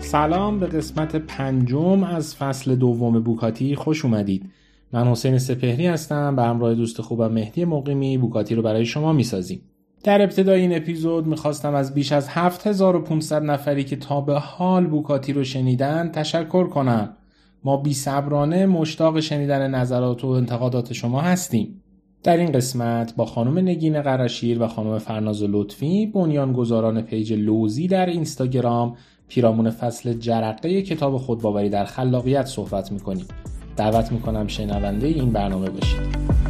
سلام به قسمت پنجم از فصل دوم بوکاتی. خوش اومدید. من حسین سپهری هستم به همراه دوست خوبم مهدی مقیمی بوکاتی رو برای شما می‌سازیم. در ابتدای این اپیزود می‌خواستم از بیش از 7500 نفری که تا به حال بوکاتی رو شنیدن تشکر کنم. ما بی صبرانه مشتاق شنیدن نظرات و انتقادات شما هستیم. در این قسمت با خانم نگین قرشیر و خانم فرناز لطفی بنیانگذاران پیج لوزی در اینستاگرام پیرامون فصل جرقه کتاب خودباوری در خلاقیت صحبت می‌کنیم. دعوت می‌کنم شنونده این برنامه باشید.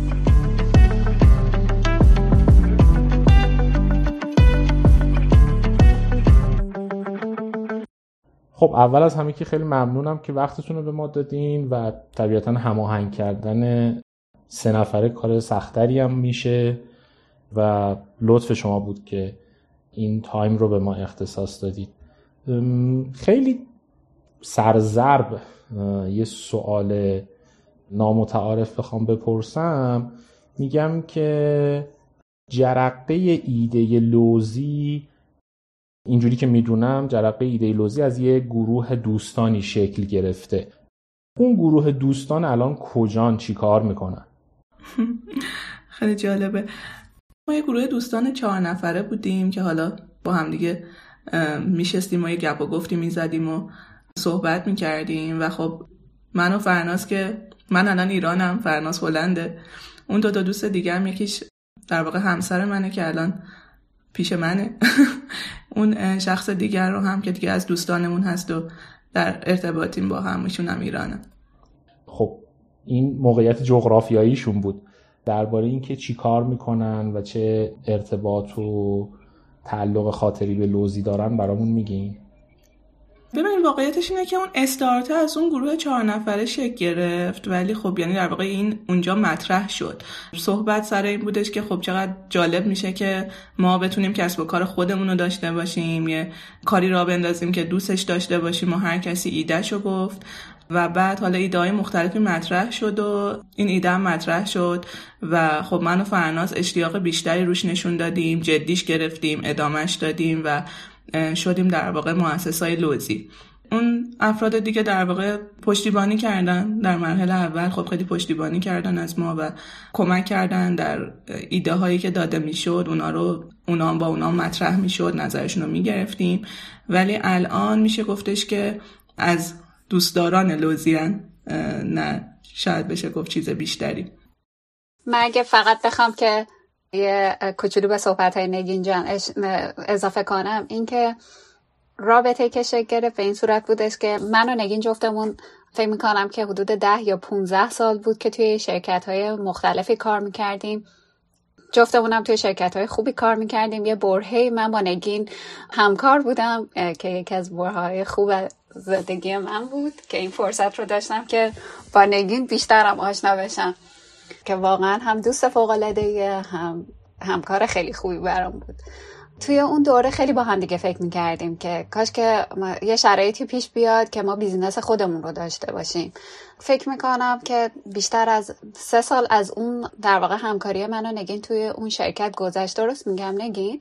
خب اول از همه که خیلی ممنونم که وقتتون رو به ما دادین و طبیعتا هماهنگ کردن سه نفره کار سختری هم میشه و لطف شما بود که این تایم رو به ما اختصاص دادید. خیلی سرزرب یه سوال نامتعارف بخوام بپرسم. میگم که جرقه ایده لوزی اینجوری که می‌دونم جرقه ایده لوزی از یه گروه دوستانی شکل گرفته. اون گروه دوستان الان کجان؟ چی کار می‌کنن؟ خیلی جالبه. ما یه گروه دوستان چهار نفره بودیم که حالا با هم دیگه میشستیم و یه گپ و گفتی می‌زدیم و صحبت می‌کردیم و خب من و فرناز که من الان ایرانم فرناز هلنده. اون دو تا دوست دیگه هم یکیش در واقع همسر منه که الان پیش منه. اون شخص دیگر رو هم که دیگه از دوستانمون هست و در ارتباطیم با هم هم ایرانه. خب این موقعیت جغرافیاییشون بود. درباره اینکه چی کار می‌کنن و چه ارتباط و تعلق خاطری به لوزی دارن برامون میگین. ببینید واقعیتش اینه که اون استارت از اون گروه چهار نفره شکل گرفت ولی خب یعنی در واقع این اونجا مطرح شد. صحبت سر این بودش که خب چقدر جالب میشه که ما بتونیم کسب و کار خودمون رو داشته باشیم یه کاری را بندازیم که دوستش داشته باشیم و هر کسی ایدهشو گفت. و بعد حالا ایده های مختلفی مطرح شد و این ایده هم مطرح شد و خب من و فرناز اشتیاق بیشتری روش نشون دادیم جدیش گرفتیم ادامش دادیم و شدیم در واقع های لوزی. اون افراد دیگه در واقع پشتیبانی کردن. در مرحله اول خب خیلی پشتیبانی کردن از ما و کمک کردن در ایده هایی که داده می‌شد. اونا رو اونا با اونا مطرح می‌شد نظرشون رو می‌گرفتیم. ولی الان میشه گفتش که از دوستداران لوزیان نه شاید بشه گفت چیز بیشتری. من اگه فقط بخوام که یه کوچولو به صحبت های نگین جان اضافه کنم. اینکه رابطه که شکل گرفت به این صورت بودش که من و نگین جفتمون فکر می‌کنم که حدود ده یا 15 سال بود که توی شرکت های مختلفی کار می‌کردیم. جفتمونم توی شرکت های خوبی کار می‌کردیم. یه برهه من با نگین همکار بودم که یکی از برهای خوب زندگی من بود که این فرصت رو داشتم که با نگین بیشترم آشنا بشم. که واقعا هم دوست فوق العاده هم همکار خیلی خوبی برام بود. توی اون دوره خیلی با هم دیگه فکر می‌کردیم که کاش که یه شرایطی پیش بیاد که ما بیزینس خودمون رو داشته باشیم. فکر می‌کنم که بیشتر از سه سال از اون در واقع همکاری من و نگین توی اون شرکت گذشت. درست میگم نگین؟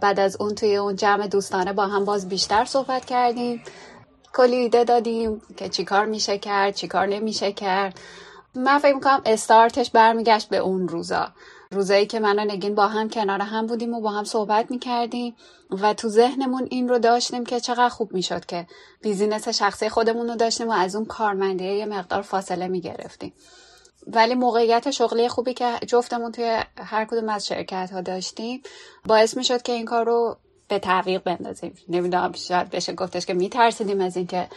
بعد از اون توی اون جمع دوستانه با هم باز بیشتر صحبت کردیم. کلی ایده دادیم که چیکار میشه کرد چیکار نمیشه کرد. من فکر می‌کنم استارتش برمیگشت به اون روزا. روزایی که من و نگین با هم کنار هم بودیم و با هم صحبت می‌کردیم و تو ذهنمون این رو داشتیم که چقدر خوب می‌شد که بیزینس شخصی خودمون رو داشتیم و از اون کارمندیه یه مقدار فاصله می‌گرفتیم. ولی موقعیت شغلی خوبی که جفتمون توی هر کدوم از شرکت ها داشتیم باعث می‌شد که این کار رو به تعویق بندازیم. نمی‌دونم شاید بشه گفتش که میترسیدیم از اینکه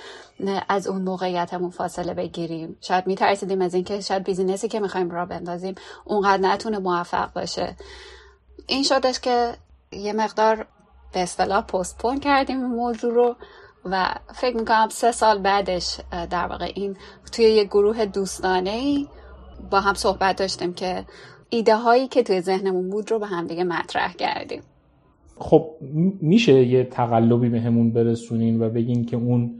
از اون موقعیتمون فاصله بگیریم. شاید میترسیدیم از اینکه شاید بیزینسی که می‌خوایم را بندازیم اونقدر نتونه موفق باشه. این شدش که یه مقدار به اصطلاح پستپون کردیم موضوع رو و فکر می‌کنم سه سال بعدش در واقع این توی یه گروه دوستانه ای با هم صحبت داشتیم که ایده هایی که توی ذهنمون بود رو به هم دیگه مطرح کردیم. خب میشه یه تقلبی به همون برسونین و بگین که اون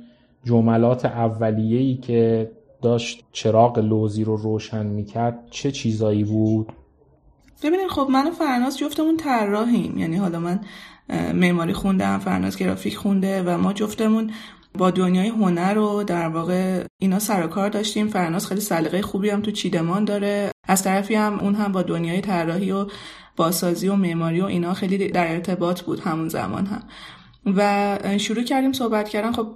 جملات اولیه‌ای که داشت چراغ لوزی رو روشن می‌کرد چه چیزایی بود؟ ببینید خب من و فرناز جفتمون طراحیم. یعنی حالا من معماری خوندم فرناز گرافیک خونده و ما جفتمون با دنیای هنر رو در واقع اینا سر کار داشتیم. فرناز خیلی سلیقه خوبی هم تو چیدمان داره. از طرفی هم اون هم با دنیای طراحی و باسازی و معماری و اینا خیلی در ارتباط بود همون زمان هم. و شروع کردیم صحبت کردن. خب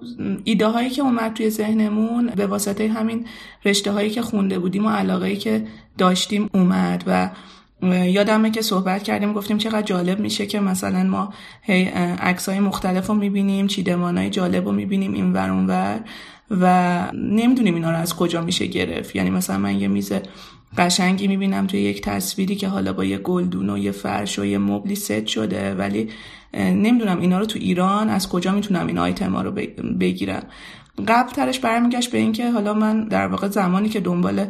ایده هایی که اومد توی ذهنمون به واسطه همین رشته هایی که خونده بودیم و علاقه که داشتیم اومد و یادمه که صحبت کردیم گفتیم چقدر جالب میشه که مثلا ما عکس های مختلف رو می‌بینیم چیدمان های جالب رو می‌بینیم این ور اون ور و نمی‌دونیم اینا رو از کجا میشه گرفت. یعنی مثلا من یه میز قشنگی می‌بینم توی یک تصویری که حالا با یه گلدون و یه فرش و یه مبلی ست شده ولی نمی‌دونم اینا رو تو ایران از کجا می‌تونم این آیتم ها رو بگیرم. قبل ترش برمیگشت به اینکه حالا من در واقع زمانی که دنبال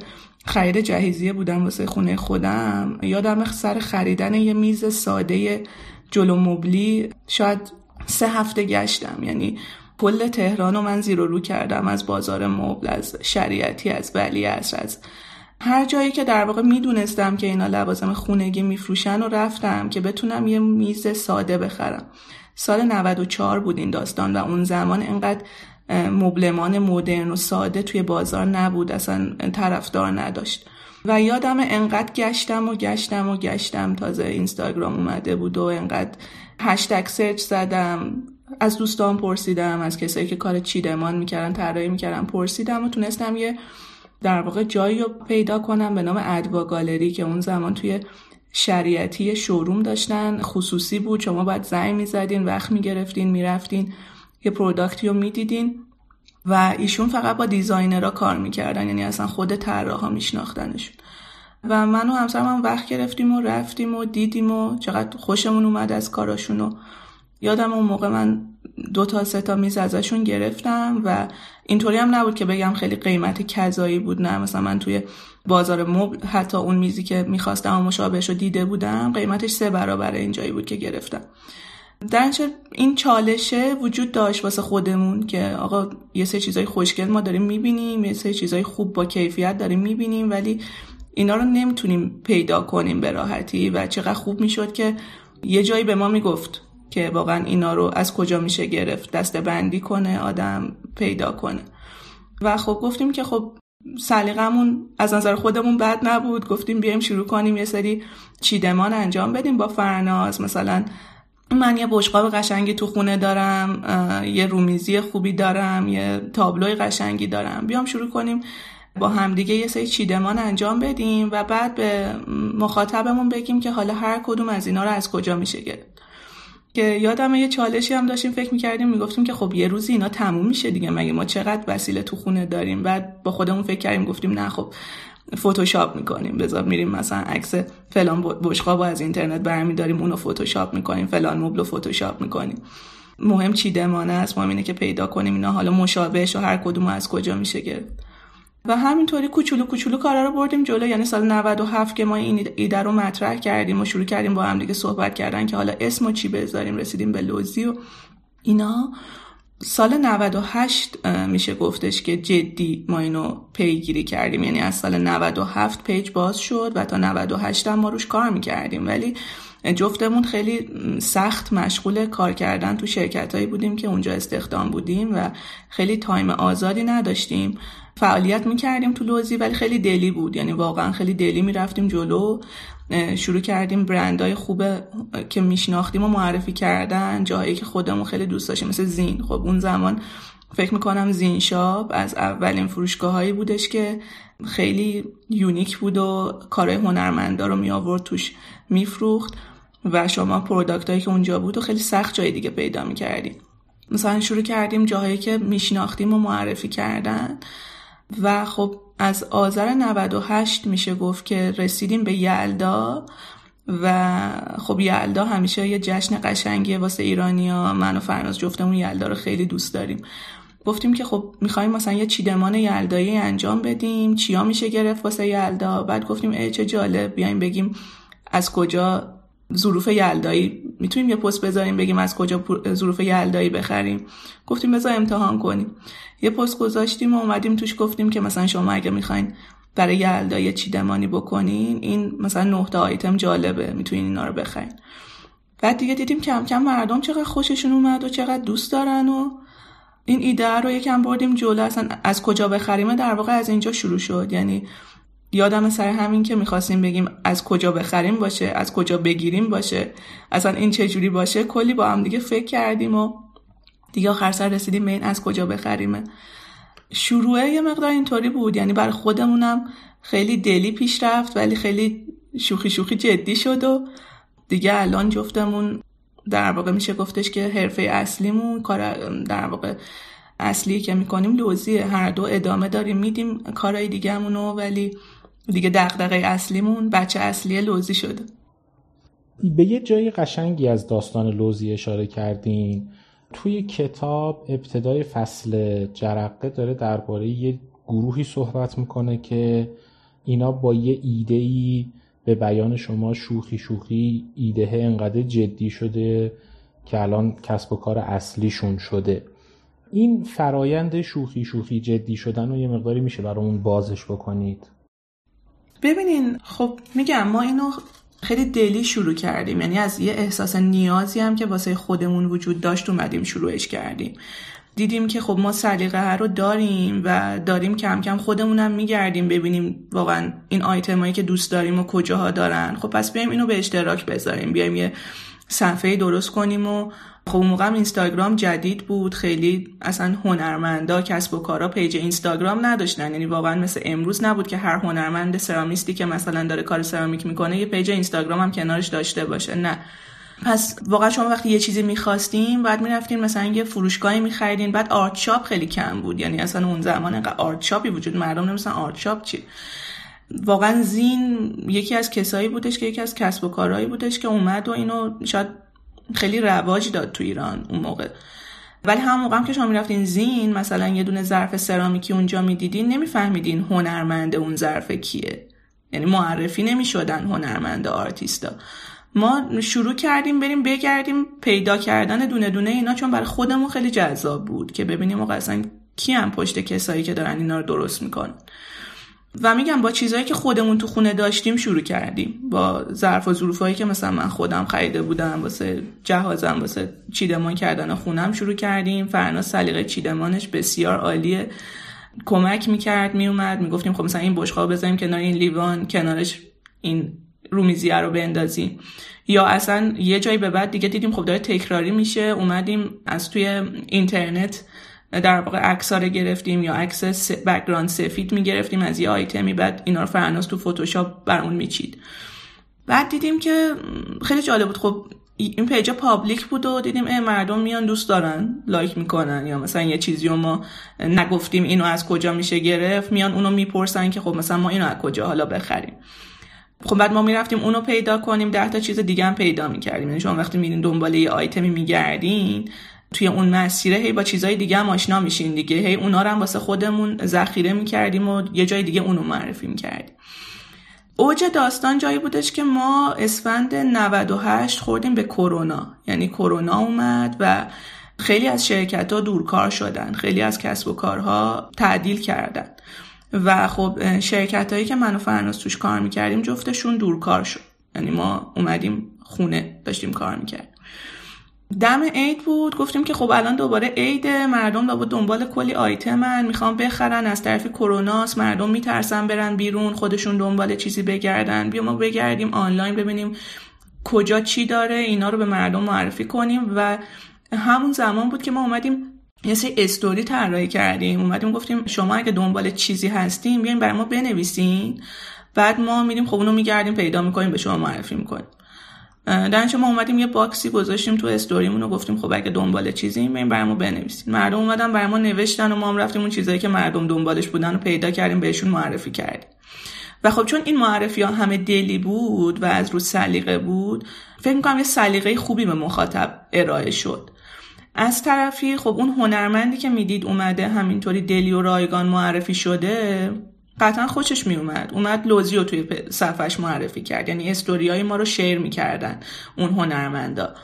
خرید جهیزیه بودم واسه خونه خودم یادم سر خریدن یه میز ساده جلو مبلی شاید سه هفته گشتم. یعنی کل تهران رو من زیر رو کردم از بازار مبل از شریعتی از ولی از هر جایی که در واقع می‌دونستم که اینا لوازم خونگی میفروشن و رفتم که بتونم یه میز ساده بخرم. سال 94 بود این داستان و اون زمان انقدر مبلمان مدرن و ساده توی بازار نبود اصلا طرفدار نداشت. و یادم انقدر گشتم و گشتم و گشتم. تازه اینستاگرام اومده بود و انقدر هشتگ سرچ زدم. از دوستان پرسیدم از کسایی که کار چیدمان می‌کردن طراحی می‌کردن پرسیدم و تونستم یه در واقع جایی رو پیدا کنم به نام ادوا گالری که اون زمان توی شریعتی showroom داشتن خصوصی بود. شما باید زنگ می‌زدین وقت می‌گرفتین می‌رفتین یه product ی رو می‌دیدین و ایشون فقط با designer ها کار می‌کردن یعنی اصلا خود طراحا میشناختنشون. و من و همسرم هم وقت گرفتیم و رفتیم و دیدیم و چقدر خوشمون اومد از کاراشون و یادم اون موقع من دو تا سه تا میز ازشون گرفتم و اینطوری هم نبود که بگم خیلی قیمت کذایی بود نه. مثلا من توی بازار مبل حتی اون میزی که می‌خواستم و مشابهش رو دیده بودم قیمتش سه برابر اینجایی بود که گرفتم. در این چالشه وجود داشت واسه خودمون که آقا یه سه چیزای خوشگل ما داریم می‌بینیم یه سه چیزای خوب با کیفیت داریم می‌بینیم ولی اینا رو نمی‌تونیم پیدا کنیم به راحتی و چقدر خوب می‌شد که یه جایی به ما می‌گفت. که واقعا اینا رو از کجا میشه گرفت دسته بندی کنه آدم پیدا کنه. و خب گفتیم که خب سلیقمون از نظر خودمون بد نبود. گفتیم بیایم شروع کنیم یه سری چیدمان انجام بدیم با فرناز. مثلا من یه بشقاب قشنگی تو خونه دارم یه رومیزی خوبی دارم یه تابلوی قشنگی دارم. بیام شروع کنیم با همدیگه یه سری چیدمان انجام بدیم و بعد به مخاطبمون بگیم که حالا هر کدوم از اینا رو از کجا میشه گرفت. که یادم یه چالشی هم داشتیم فکر می‌کردیم می‌گفتیم که خب یه روزی اینا تموم میشه دیگه مگه ما چقدر وسیله تو خونه داریم؟ بعد با خودمون فکر کردیم گفتیم نه خب فتوشاپ می‌کنیم. بذار میریم مثلا عکس فلان بشقاب از اینترنت برمیداریم اونو فتوشاپ می‌کنیم فلان مبل فتوشاپ می‌کنیم. مهم چیدمانه است؟ مهم اینه که پیدا کنیم اینا. حالا مشابهش و هر کدوم از کجا میشه گرفت؟ و همینطوری کوچولو کوچولو کارا رو بردیم جلو. یعنی سال 97 که ما این ایده رو مطرح کردیم و شروع کردیم با هم دیگه صحبت کردن که حالا اسم چی بذاریم رسیدیم به لوزی و اینا. سال 98 میشه گفتش که جدی ما اینو پیگیری کردیم. یعنی از سال 97 پیج باز شد و تا 98 هم ما روش کار می‌کردیم. ولی جفتمون خیلی سخت مشغول کار کردن تو شرکت هایی بودیم که اونجا استخدام بودیم و خیلی time آزادی نداشتیم. فعالیت می‌کردیم تو لوزی ولی خیلی دلی بود. یعنی واقعا خیلی دلی می‌رفتیم جلو. شروع کردیم برندهای خوب که میشناختیم و معرفی کردن جایی که خودمون خیلی دوست داشتیم مثل زین. خب اون زمان فکر می‌کنم زین شاپ از اولین فروشگاه هایی بودش که خیلی unique بود و کارهای هنرمندا رو می آورد توش میفروخت و شما product هایی که اونجا بود و خیلی سخت جای دیگه پیدا می‌کردیم مثلا شروع کردیم جاهایی که میشناختیم و معرفی کردن. و خب از آذر 98 میشه گفت که رسیدیم به یلدا و خب یلدا همیشه یه جشن قشنگیه واسه ایرانیا من و فرناز جفتمون یلدا رو خیلی دوست داریم. گفتیم که خب می‌خوایم مثلا یه چیدمان یلدایی انجام بدیم چیا میشه گرفت واسه یلدا؟ بعد گفتیم ای چه جالب بیایم بگیم از کجا ظروف یلدایی. می‌تونیم یه پست بذاریم بگیم از کجا ظروف یلدایی بخریم. گفتیم بذار امتحان کنیم. یه پست گذاشتیم و اومدیم توش گفتیم که مثلا شما اگه می‌خواین برای یلدایی چیدمانی بکنین این مثلا نه تا آیتم جالبه می‌تونین اینا رو بخرین. بعد دیگه دیدیم کم کم مردم چقدر خوششون اومد و چقدر دوست دارن و این ایده رو یکم بردیم جلو. اصلا از کجا بخریم در واقع از اینجا شروع شد. یعنی یادم سر همین که می‌خواستیم بگیم از کجا بخریم باشه از کجا بگیریم باشه. اصلا این چه جوری باشه؟ کلی با هم دیگه فکر کردیم و دیگه آخر سر رسیدیم به این از کجا بخریمه. شروعه یه مقدار اینطوری بود. یعنی برای خودمونم خیلی دلی پیش رفت ولی خیلی شوخی شوخی جدی شد و دیگه الان جفتمون در واقع میشه گفتش که حرفه اصلیمون کار در واقع اصلی که می‌کنیم لوزیه. هر دو ادامه داریم میدیم کارهای دیگهمونو ولی دیگه دغدغه اصلیمون بچه اصلی لوزی شده. به یه جای قشنگی از داستان لوزی اشاره کردین. توی کتاب ابتدای فصل جرقه داره درباره یه گروهی صحبت می‌کنه که اینا با یه ایده ای به بیان شما شوخی شوخی ایده انقدر جدی شده که الان کسب و کار اصلیشون شده. این فرایند شوخی شوخی جدی شدن و یه مقداری میشه برامون بازش بکنید. ببینین خب میگم ما اینو خیلی دلی شروع کردیم. یعنی از یه احساس نیازی هم که واسه خودمون وجود داشت اومدیم شروعش کردیم. دیدیم که خب ما سلیقه رو داریم و داریم کم کم خودمونم میگردیم ببینیم واقعا این آیتمایی که دوست داریم و کجاها دارن. خب پس بیایم اینو به اشتراک بذاریم. بیایم یه صفحه درست کنیم و خب اون موقع اینستاگرام جدید بود. خیلی اصلا هنرمندا کسب و کارا page اینستاگرام نداشتن. یعنی واقعا مثل امروز نبود که هر هنرمند سرامیستی که مثلا داره کار سرامیک می‌کنه یه page اینستاگرام هم کنارش داشته باشه. نه. پس واقعا شما وقتی یه چیزی می‌خواستیم بعد می‌رفتین مثلا یه فروشگاهی میخریدین بعد art shop خیلی کم بود. یعنی اصلا اون زمان انقدر art shop ی وجود مردم نمیدونستن art shop چی. واقعا زین یکی از کسایی بودش که یکی از کسب و کارهایی بودش که اومد و اینو شاید خیلی رواج داد تو ایران اون موقع. ولی هم موقع هم که شما می‌رفتین زین مثلا یه دونه ظرف سرامیکی اونجا می‌دیدین نمیفهمیدین هنرمند اون ظرف کیه. یعنی معرفی نمی‌شدن هنرمند آرتیستا. ما شروع کردیم بریم بگردیم پیدا کردن دونه دونه اینا چون برای خودمون خیلی جذاب بود که ببینیم اصلا کی هم پشت کسایی که دارن اینا رو درست می‌کنن. و میگم با چیزهایی که خودمون تو خونه داشتیم شروع کردیم. با ظرف و ظروفایی که مثلا من خودم خریده بودم واسه جهازم واسه چیدمان کردن خونم شروع کردیم. فرنا سلیقه چیدمانش بسیار عالیه. کمک می‌کرد میومد می‌گفتیم خب مثلا این بشقاب بزنیم کنار این لیوان کنارش این رومیزیه رو بندازیم. یا اصلا یه جایی به بعد دیگه دیدیم خب داره تکراری میشه. اومدیم از توی اینترنت در واقع عکس رو گرفتیم یا عکس background سفید می‌گرفتیم از یه آیتمی بعد اینا رو فرناز تو فتوشاپ برامون میچید. بعد دیدیم که خیلی جالب بود. خب این page ا public بود و دیدیم اِ مردم میان دوست دارن like می‌کنن یا مثلا یه چیزی رو ما نگفتیم اینو از کجا میشه گرفت میان اونو می‌پرسن که خب مثلا ما اینو از کجا حالا بخریم. خب بعد ما می‌رفتیم اونو پیدا کنیم ده تا چیز دیگه هم پیدا می‌کردیم. یعنی شما وقتی میرین دنبال یه آیتمی میگردین توی اون مسیره هی با چیزای دیگه هم آشنا میشین دیگه. هی اونا رو هم واسه خودمون ذخیره می‌کردیم و یه جای دیگه اونو معرفی می‌کردیم. اوج داستان جایی بودش که ما اسفند 98 خوردیم به کرونا. یعنی کرونا اومد و خیلی از شرکت ها دورکار شدن. خیلی از کسب و کارها تعدیل کردن. و خب شرکت هایی که من و فرناز توش کار می‌کردیم جفتشون دورکار شد. یعنی ما اومدیم خونه داشتیم کار می‌کردیم. دم عید بود. گفتیم که خب الان دوباره عید مردم با دنبال کلی آیتمن. می‌خوام بخرن. از طرف کروناست. مردم میترسن برن بیرون. خودشون دنبال چیزی بگردن. بیا ما بگردیم آنلاین ببینیم کجا چی داره. اینا رو به مردم معرفی کنیم. و همون زمان بود که ما اومدیم یه سری استوری طراحی کردیم. اومدیم گفتیم شما اگه دنبال چیزی هستیم بیاین برای ما بنویسین. بعد ما میریم خب اونو میگردیم پیدا می‌کنیم به شما معرفی می‌کنیم. در ما اومدیم یه باکسی گذاشتیم تو استوریمون و گفتیم خب اگه دنبال چیزی این برامو بنویسید. مردم اومدن برامو نوشتن و ما هم رفتیم اون چیزایی که مردم دنبالش بودن رو پیدا کردیم بهشون معرفی کردیم. و خب چون این معرفی ها همه دلی بود و از رو سلیقه بود فکر می‌کنم یه سلیقه خوبی به مخاطب ارائه شد. از طرفی خب اون هنرمندی که می‌دید اومده همینطوری دلی و رایگان معرفی شده قطعا خوشش میومد اومد لوزی رو توی صفحش معرفی کرد. یعنی استوریای ما رو شیر می‌کردن اون هنرمندا.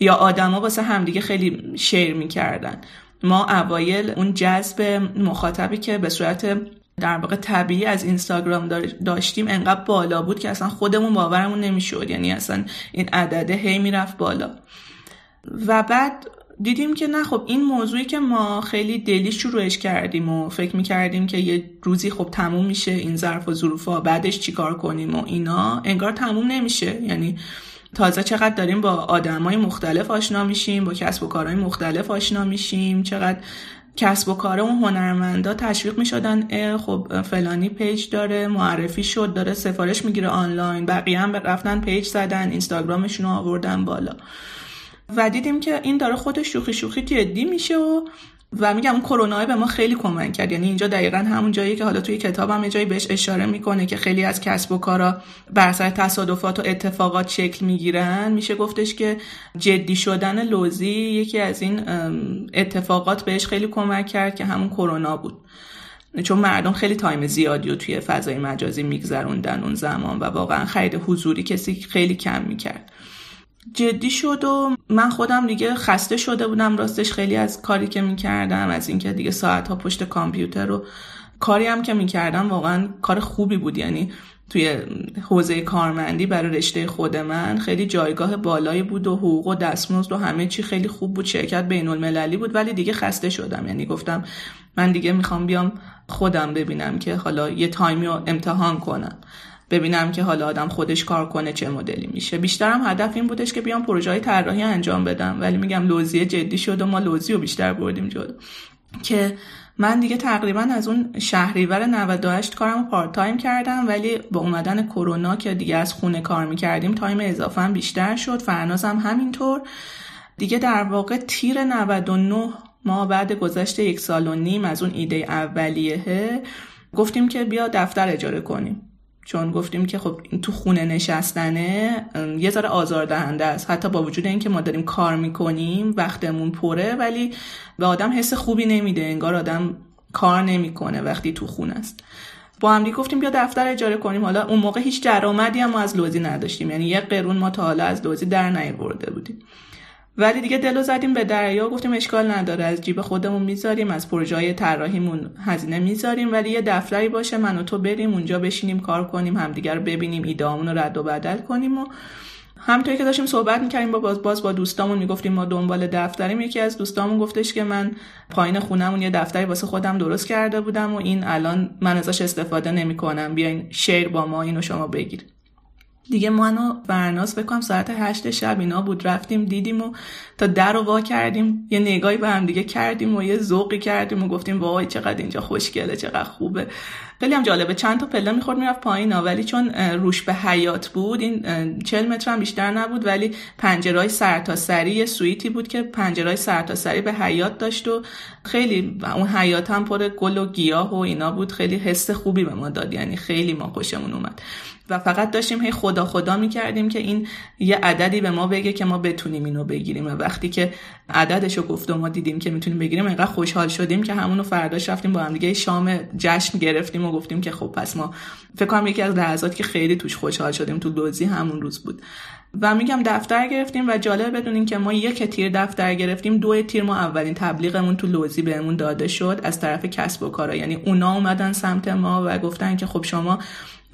یا آدما واسه همدیگه خیلی شیر می‌کردن. ما اوایل اون جذب مخاطبی که به صورت در واقع طبیعی از اینستاگرام داشتیم انقدر بالا بود که اصلا خودمون باورمون نمی‌شد. یعنی اصلا این عدده هی می‌رفت بالا. و بعد دیدیم که نه خب این موضوعی که ما خیلی دلی شروعش کردیم و فکر می‌کردیم که یه روزی خب تموم میشه این ظرف و ظروفا بعدش چیکار کنیم و اینا انگار تموم نمیشه. یعنی تازه چقدر داریم با آدمای مختلف آشنا میشیم با کسب و کارهای مختلف آشنا میشیم چقدر کسب و کار اون هنرمندا تشویق می‌شدن خب فلانی page داره معرفی شد داره سفارش می‌گیره آنلاین بقیه هم رفتن page زدن اینستاگرامشون رو آوردن بالا. و دیدیم که این داره خودش شوخی شوخی جدی میشه و و میگم اون کرونا به ما خیلی کمک کرد. یعنی اینجا دقیقا همون جایی که حالا توی کتابم یه جایی بهش اشاره می‌کنه که خیلی از کسب و کارا بر سر تصادفات و اتفاقات شکل می‌گیرن. میشه گفتش که جدی شدن لوزی یکی از این اتفاقات بهش خیلی کمک کرد که همون کرونا بود. چون مردم خیلی تایم زیادی رو توی فضای مجازی میگذروندن اون زمان و واقعا خرید حضوری کسی خیلی کم می‌کرد. جدی شد و من خودم دیگه خسته شده بودم. راستش خیلی از کاری که می‌کردم از اینکه دیگه ساعت ها پشت کامپیوتر رو کاری هم که می‌کردم واقعا کار خوبی بود. یعنی توی حوزه کارمندی برای رشته خود من خیلی جایگاه بالایی بود و حقوق و دستمزد و همه چی خیلی خوب بود. شرکت بین المللی بود ولی دیگه خسته شدم. یعنی گفتم من دیگه می‌خوام بیام خودم ببینم که حالا یه time ی رو امتحان کنم. ببینم که حالا آدم خودش کار کنه چه مدلی میشه. بیشترم هدف این بودش که بیام پروژه های طراحی انجام بدم. ولی میگم لوزیه جدی شد و ما لوزی رو بیشتر بردیم جلو. که من دیگه تقریبا از اون شهریور 98 کارم part time کردم ولی با اومدن کرونا که دیگه از خونه کار می‌کردیم time اضافه هم بیشتر شد. فرنازم همینطور. دیگه در واقع تیر 99 ما بعد گذشته یک سال و نیم از اون ایده اولیه گفتیم که بیا دفتر اجاره کنیم. چون گفتیم که خب این تو خونه نشستنه یه ذره آزاردهنده است. حتی با وجود اینکه ما داریم کار می‌کنیم وقتمون پره ولی به آدم حس خوبی نمیده. انگار آدم کار نمی‌کنه وقتی تو خونه است. با هم گفتیم بیا دفتر اجاره کنیم. حالا اون موقع هیچ درآمدی هم ما از لوزی نداشتیم. یعنی یه قرون ما تا حالا از لوزی در نیورده بودیم. ولی دیگه دلو زدیم به دریا گفتیم اشکال نداره از جیب خودمون می‌ذاریم از پروژه های طراحیمون هزینه می‌ذاریم ولی یه دفتری باشه من و تو بریم اونجا بشینیم کار کنیم همدیگه رو ببینیم ایدامون رو رد و بدل کنیم و همونطوری که داشتیم صحبت می‌کردیم با باز, باز با دوستامون می‌گفتیم ما دنبال دفتریم. یکی از دوستامون گفتش که من پایین خونمون یه دفتری واسه خودم درست کرده بودم و این الان من ازش استفاده نمی‌کنم. بیاین شیر با ما اینو شما بگیرید دیگه منو برناس بکنم ساعت هشت شب اینا بود. رفتیم دیدیم و تا در رو وا کردیم. یه نگاهی به هم دیگه کردیم و یه ذوقی کردیم و گفتیم وای چقدر اینجا خوشگله چقدر خوبه. خیلی هم جالبه. چند تا پله می‌خورد می‌رفت پایین. ولی چون روش به حیات بود این چل متر هم بیشتر نبود ولی پنجرهای سرتاسری یه سویتی بود که پنجرهای سرتاسری به حیات داشت و خیلی اون حیات هم پر گل و گیاه و اینا بود. خیلی حس خوبی به ما داد. یعنی خیلی ما خوشمون اومد. و فقط داشتیم هی خدا خدا می‌کردیم که این یه عددی به ما بگه که ما بتونیم اینو بگیریم. و وقتی که عددشو گفت و ما دیدیم که می‌تونیم بگیریم اینقدر خوشحال شدیم که همونو فرداش رفتیم با هم دیگه. شام جشن گرفتیم و گفتیم که خب پس ما فکر کنم یکی از لحظاتی که خیلی توش خوشحال شدیم تو دوزی همون روز بود. و میگم دفتر گرفتیم و جالب بدونین که ما یک تیر دفتر گرفتیم. دو تیر ما اولین تبلیغمون تو لوزی بهمون داده شد از طرف کسب و کارا. یعنی اونا اومدن سمت ما و گفتن که خب شما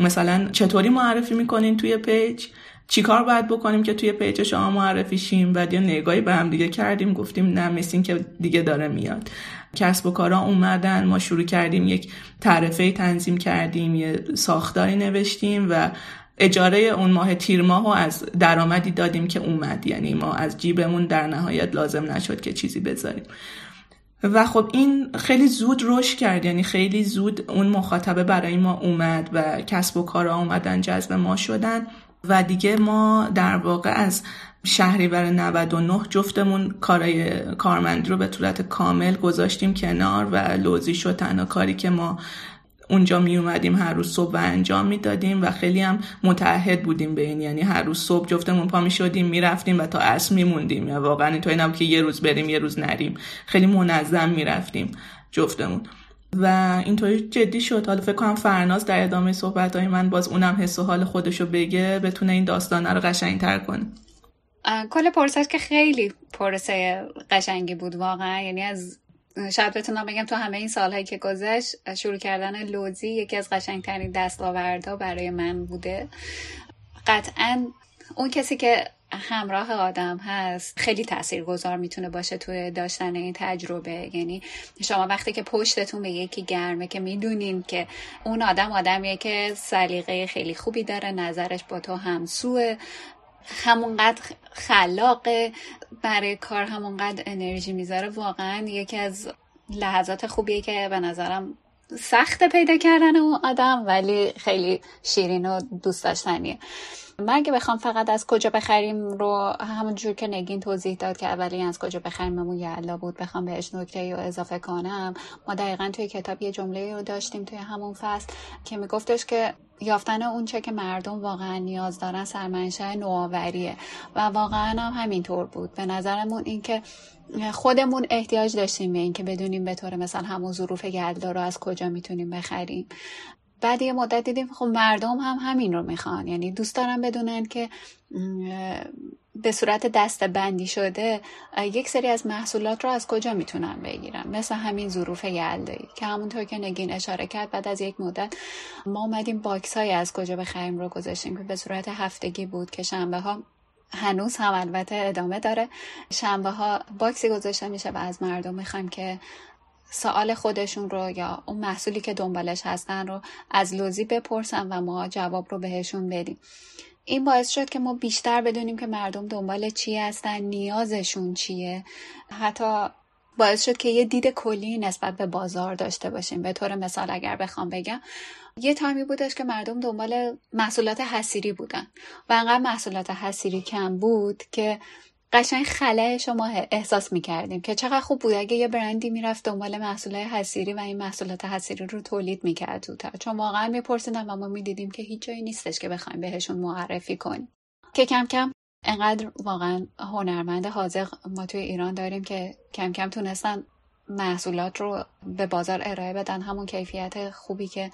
مثلا چطوری معرفی می‌کنین توی page؟ چیکار باید بکنیم که توی page شما معرفی شیم؟ و یه نگاهی به هم دیگه کردیم گفتیم نه مثل که دیگه داره میاد. کسب و کارا اومدن ما شروع کردیم یک تعرفه تنظیم کردیم یه ساختاری نوشتیم و اجاره اون ماه تیر ماه از درآمدی دادیم که اومد. یعنی ما از جیبمون در نهایت لازم نشد که چیزی بذاریم. و خب این خیلی زود رشد کرد یعنی خیلی زود اون مخاطبه برای ما اومد و کسب و کارا اومدن جذب ما شدن و دیگه ما در واقع از شهریور 99 جفتمون کارای کارمندی رو به صورت کامل گذاشتیم کنار و لوزی شد تنها کاری که ما اونجا می اومدیم هر روز صبح و انجام می‌دادیم و خیلی هم متعهد بودیم به این. یعنی هر روز صبح جفتمون پا می شدیم می‌رفتیم و تا عصر میموندیم یا واقعا اینطوری نبود که یه روز بریم یه روز نریم. خیلی منظم می‌رفتیم جفتمون. و اینطوری جدی شد. حالا فکر کنم فرناز در ادامه صحبت های من باز اونم حس و حال خودشو بگه بتونه این داستانه رو قشنگتر کنه. کل پرسش که خیلی پرسه قشنگی بود واقعا. یعنی از شاید بتونم بگم تو همه این سالهایی که گذشت شروع کردن لوزی یکی از قشنگترین دستاوردها برای من بوده. قطعا اون کسی که همراه آدم هست خیلی تاثیرگذار می‌تونه باشه توی داشتن این تجربه. یعنی شما وقتی که پشتتون به یکی گرمه که می‌دونین که اون آدم آدمیه که سلیقه خیلی خوبی داره نظرش با تو همسوه همونقدر خلاقه برای کار همونقدر انرژی می‌ذاره واقعا یکی از لحظات خوبیه که به نظرم سخت پیدا کردن اون آدم ولی خیلی شیرین و دوست داشتنیه. من اگه بخوام فقط از کجا بخریم رو همون جور که نگین توضیح داد که اولی از کجا بخریممون یعلا بود بخوام بهش نکته رو اضافه کنم. ما دقیقا توی کتاب یه جمله رو داشتیم توی همون فصل که میگفتش که یافتن اون چه که مردم واقعا نیاز دارن سرمنشه نوآوریه و واقعا هم همینطور بود. به نظرمون اینکه خودمون احتیاج داشتیم به اینکه بدونیم به طور مثلا همون ظروف گلدا رو از کجا می‌تونیم بخریم. بعد یه مدت دیدیم خب مردم هم همین رو می‌خوان. یعنی دوست دارن بدونن که به صورت دست بندی شده یک سری از محصولات رو از کجا می‌تونن بگیرن؟ مثل همین ظروف یلدایی که همونطور که نگین اشاره کرد بعد از یک مدت ما اومدیم box های از کجا بخریم رو گذاشتیم که به صورت هفتگی بود که شنبه ها هنوز هم البته ادامه داره. شنبه ها box ی گذاشته میشه و از مردم می‌خوایم که سوال خودشون رو یا اون محصولی که دنبالش هستن رو از لوزی بپرسن و ما جواب رو بهشون بدیم. این باعث شد که ما بیشتر بدونیم که مردم دنبال چی هستن نیازشون چیه. حتی باعث شد که یه دید کلی نسبت به بازار داشته باشیم. به طور مثال اگر بخوام بگم یه تایمی بودش که مردم دنبال محصولات حسیری بودن. و انقدر محصولات حسیری کم بود که قشنگ خلای شما احساس می‌کردیم که چقدر خوب بود. اگه یه برندی می‌رفت دنبال محصولات حسیری و این محصولات حسیری رو تولید می‌کرد زودتر. چون واقعا میپرسیدن و ما می‌دیدیم که هیچ جایی نیستش که بخوایم بهشون معرفی کنیم. که کم کم انقدر واقعا هنرمند حاضر ما توی ایران داریم که کم کم تونستن محصولات رو به بازار ارائه بدن. همون کیفیت خوبی که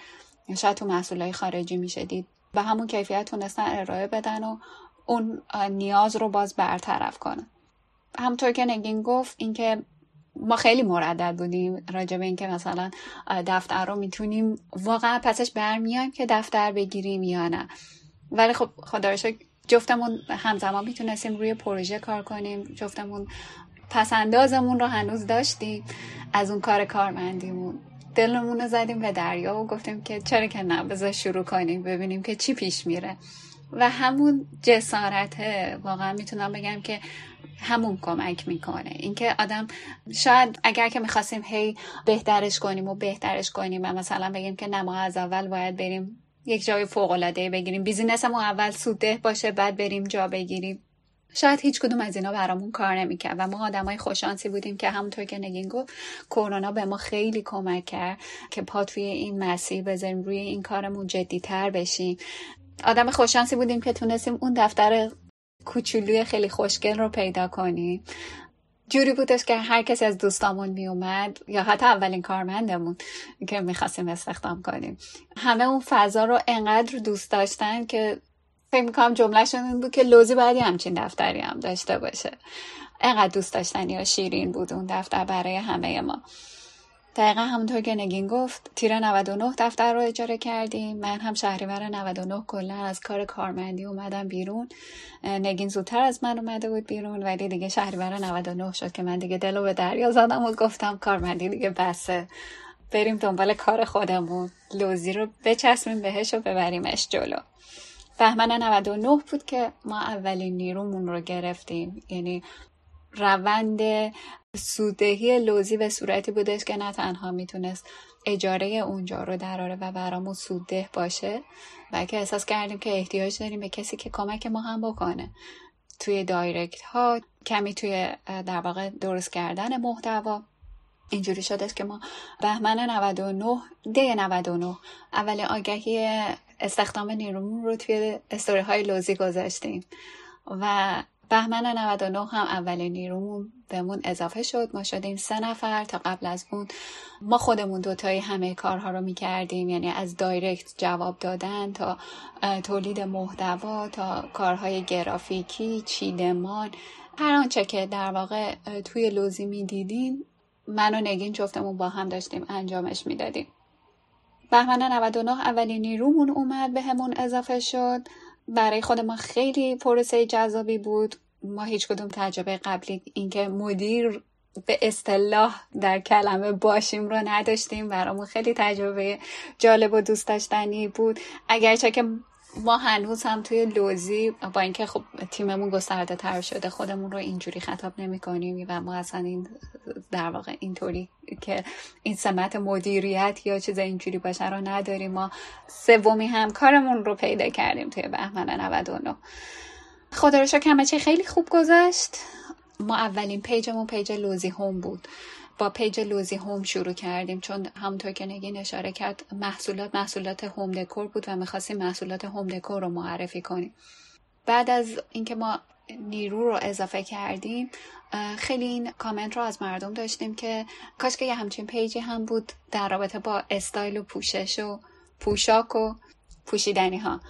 شاید تو محصولات خارجی میشه دید و همون کیفیت تونستن ارائه بدن و اون نیاز رو باز برطرف کنه. همطور که نگین گفت اینکه ما خیلی مردد بودیم راجع به اینکه مثلا دفتر رو می‌تونیم واقعا پسش برمیایم که دفتر بگیریم یا نه. ولی خب خدا جفتمون همزمان می‌تونستیم روی پروژه کار کنیم. جفتمون پسندازمون رو هنوز داشتیم. از اون کار کارمندیمون دلمون رو زدیم به دریا و گفتیم که چرا که نه بذار شروع کنیم ببینیم که چی پیش میره. و همون جسارته. واقعا می‌تونم بگم که همون کمک می‌کنه. اینکه آدم شاید اگر که می‌خواستیم هی بهترش کنیم و بهترش کنیم و مثلا بگیم که نما از اول باید بریم یک جای فوق العاده بگیریم. بیزینسمون اول سوده باشه بعد بریم جا بگیریم. شاید هیچ کدوم از اینا برامون کار نمی‌کرد و ما آدمای خوشانسی بودیم که همونطور که نگین گفت کرونا به ما خیلی کمک کرد که پا توی این مسیر بذاریم روی این کارمون جدیتر بشیم. آدم خوششانسی بودیم که تونستیم اون دفتر کوچولوی خیلی خوشگل رو پیدا کنیم. جوری بودش که هر کسی از دوستامون میومد یا حتی اولین کارمندمون که می‌خواستیم استخدام کنیم. همه اون فضا رو انقدر دوست داشتن که فکر می‌کنم جملهشون این بود که لوزی باید همچین دفتری هم داشته باشه. انقدر دوست داشتنی یا شیرین بود اون دفتر برای همه ما. دقیقا همونطور که نگین گفت تیر 99 دفتر رو اجاره کردیم. من هم شهریور 99 کلا از کار کارمندی اومدم بیرون. نگین زودتر از من اومده بود بیرون ولی دیگه شهریور 99 شد که من دیگه دلو به دریا زدم و گفتم کارمندی دیگه بسه. بریم دنبال کار خودمون. لوزی رو بچسبیم بهش و ببریمش جلو. بهمن 99 بود که ما اولین نیرومون رو گرفتیم. یعنی روند سودهی لوزی به صورتی بودش که نه تنها می‌تونست اجاره اونجا رو دراره و برامون سودده باشه بلکه احساس کردیم که احتیاج داریم به کسی که کمک ما هم بکنه. توی دایرکت ها کمی توی در واقع درست کردن محتوا. اینجوری شده که ما بهمن 99 دی 99 اول آگهی استخدام نیرومون رو توی استوری های لوزی گذاشتیم. و بهمن 99 هم اولین نیرومون بهمون اضافه شد. ما شدیم سه نفر تا قبل از اون. ما خودمون دوتایی همه کارها رو می‌کردیم یعنی از دایرکت جواب دادن تا تولید محتوا تا کارهای گرافیکی چیدمان. هر آنچه که در واقع توی لوزی می‌دیدیم من و نگین جفتمون با هم داشتیم انجامش می‌دادیم. بهمن 99 اولین نیرومون اومد به همون اضافه شد. برای خود ما خیلی پروسه جذابی بود. ما هیچ کدوم تجربه قبلی اینکه مدیر به اصطلاح در کلمه باشیم رو نداشتیم. برامون خیلی تجربه جالب و دوست داشتنی بود. اگرچه که ما هنوز هم توی لوزی با اینکه خب تیممون گسترده تر شده خودمون رو اینجوری خطاب نمی کنیم و ما اصلا این در واقع اینطوری که این سمت مدیریت یا چیز اینجوری باشه رو نداریم. ما سومی هم کارمون رو پیدا کردیم توی بهمن 99 خدا رو شکر چی خیلی خوب گذشت. ما اولین page مون page لوزی هوم بود. با page لوزی هوم شروع کردیم چون همونطور که نگین اشاره کرد محصولات محصولات home decor بود و می‌خواستیم محصولات home decor رو معرفی کنیم. بعد از اینکه ما نیرو رو اضافه کردیم خیلی این کامنت رو از مردم داشتیم که کاش که یه همچین page ی هم بود در رابطه با استایل و پوشش و پوشاک و پوشیدنی ها.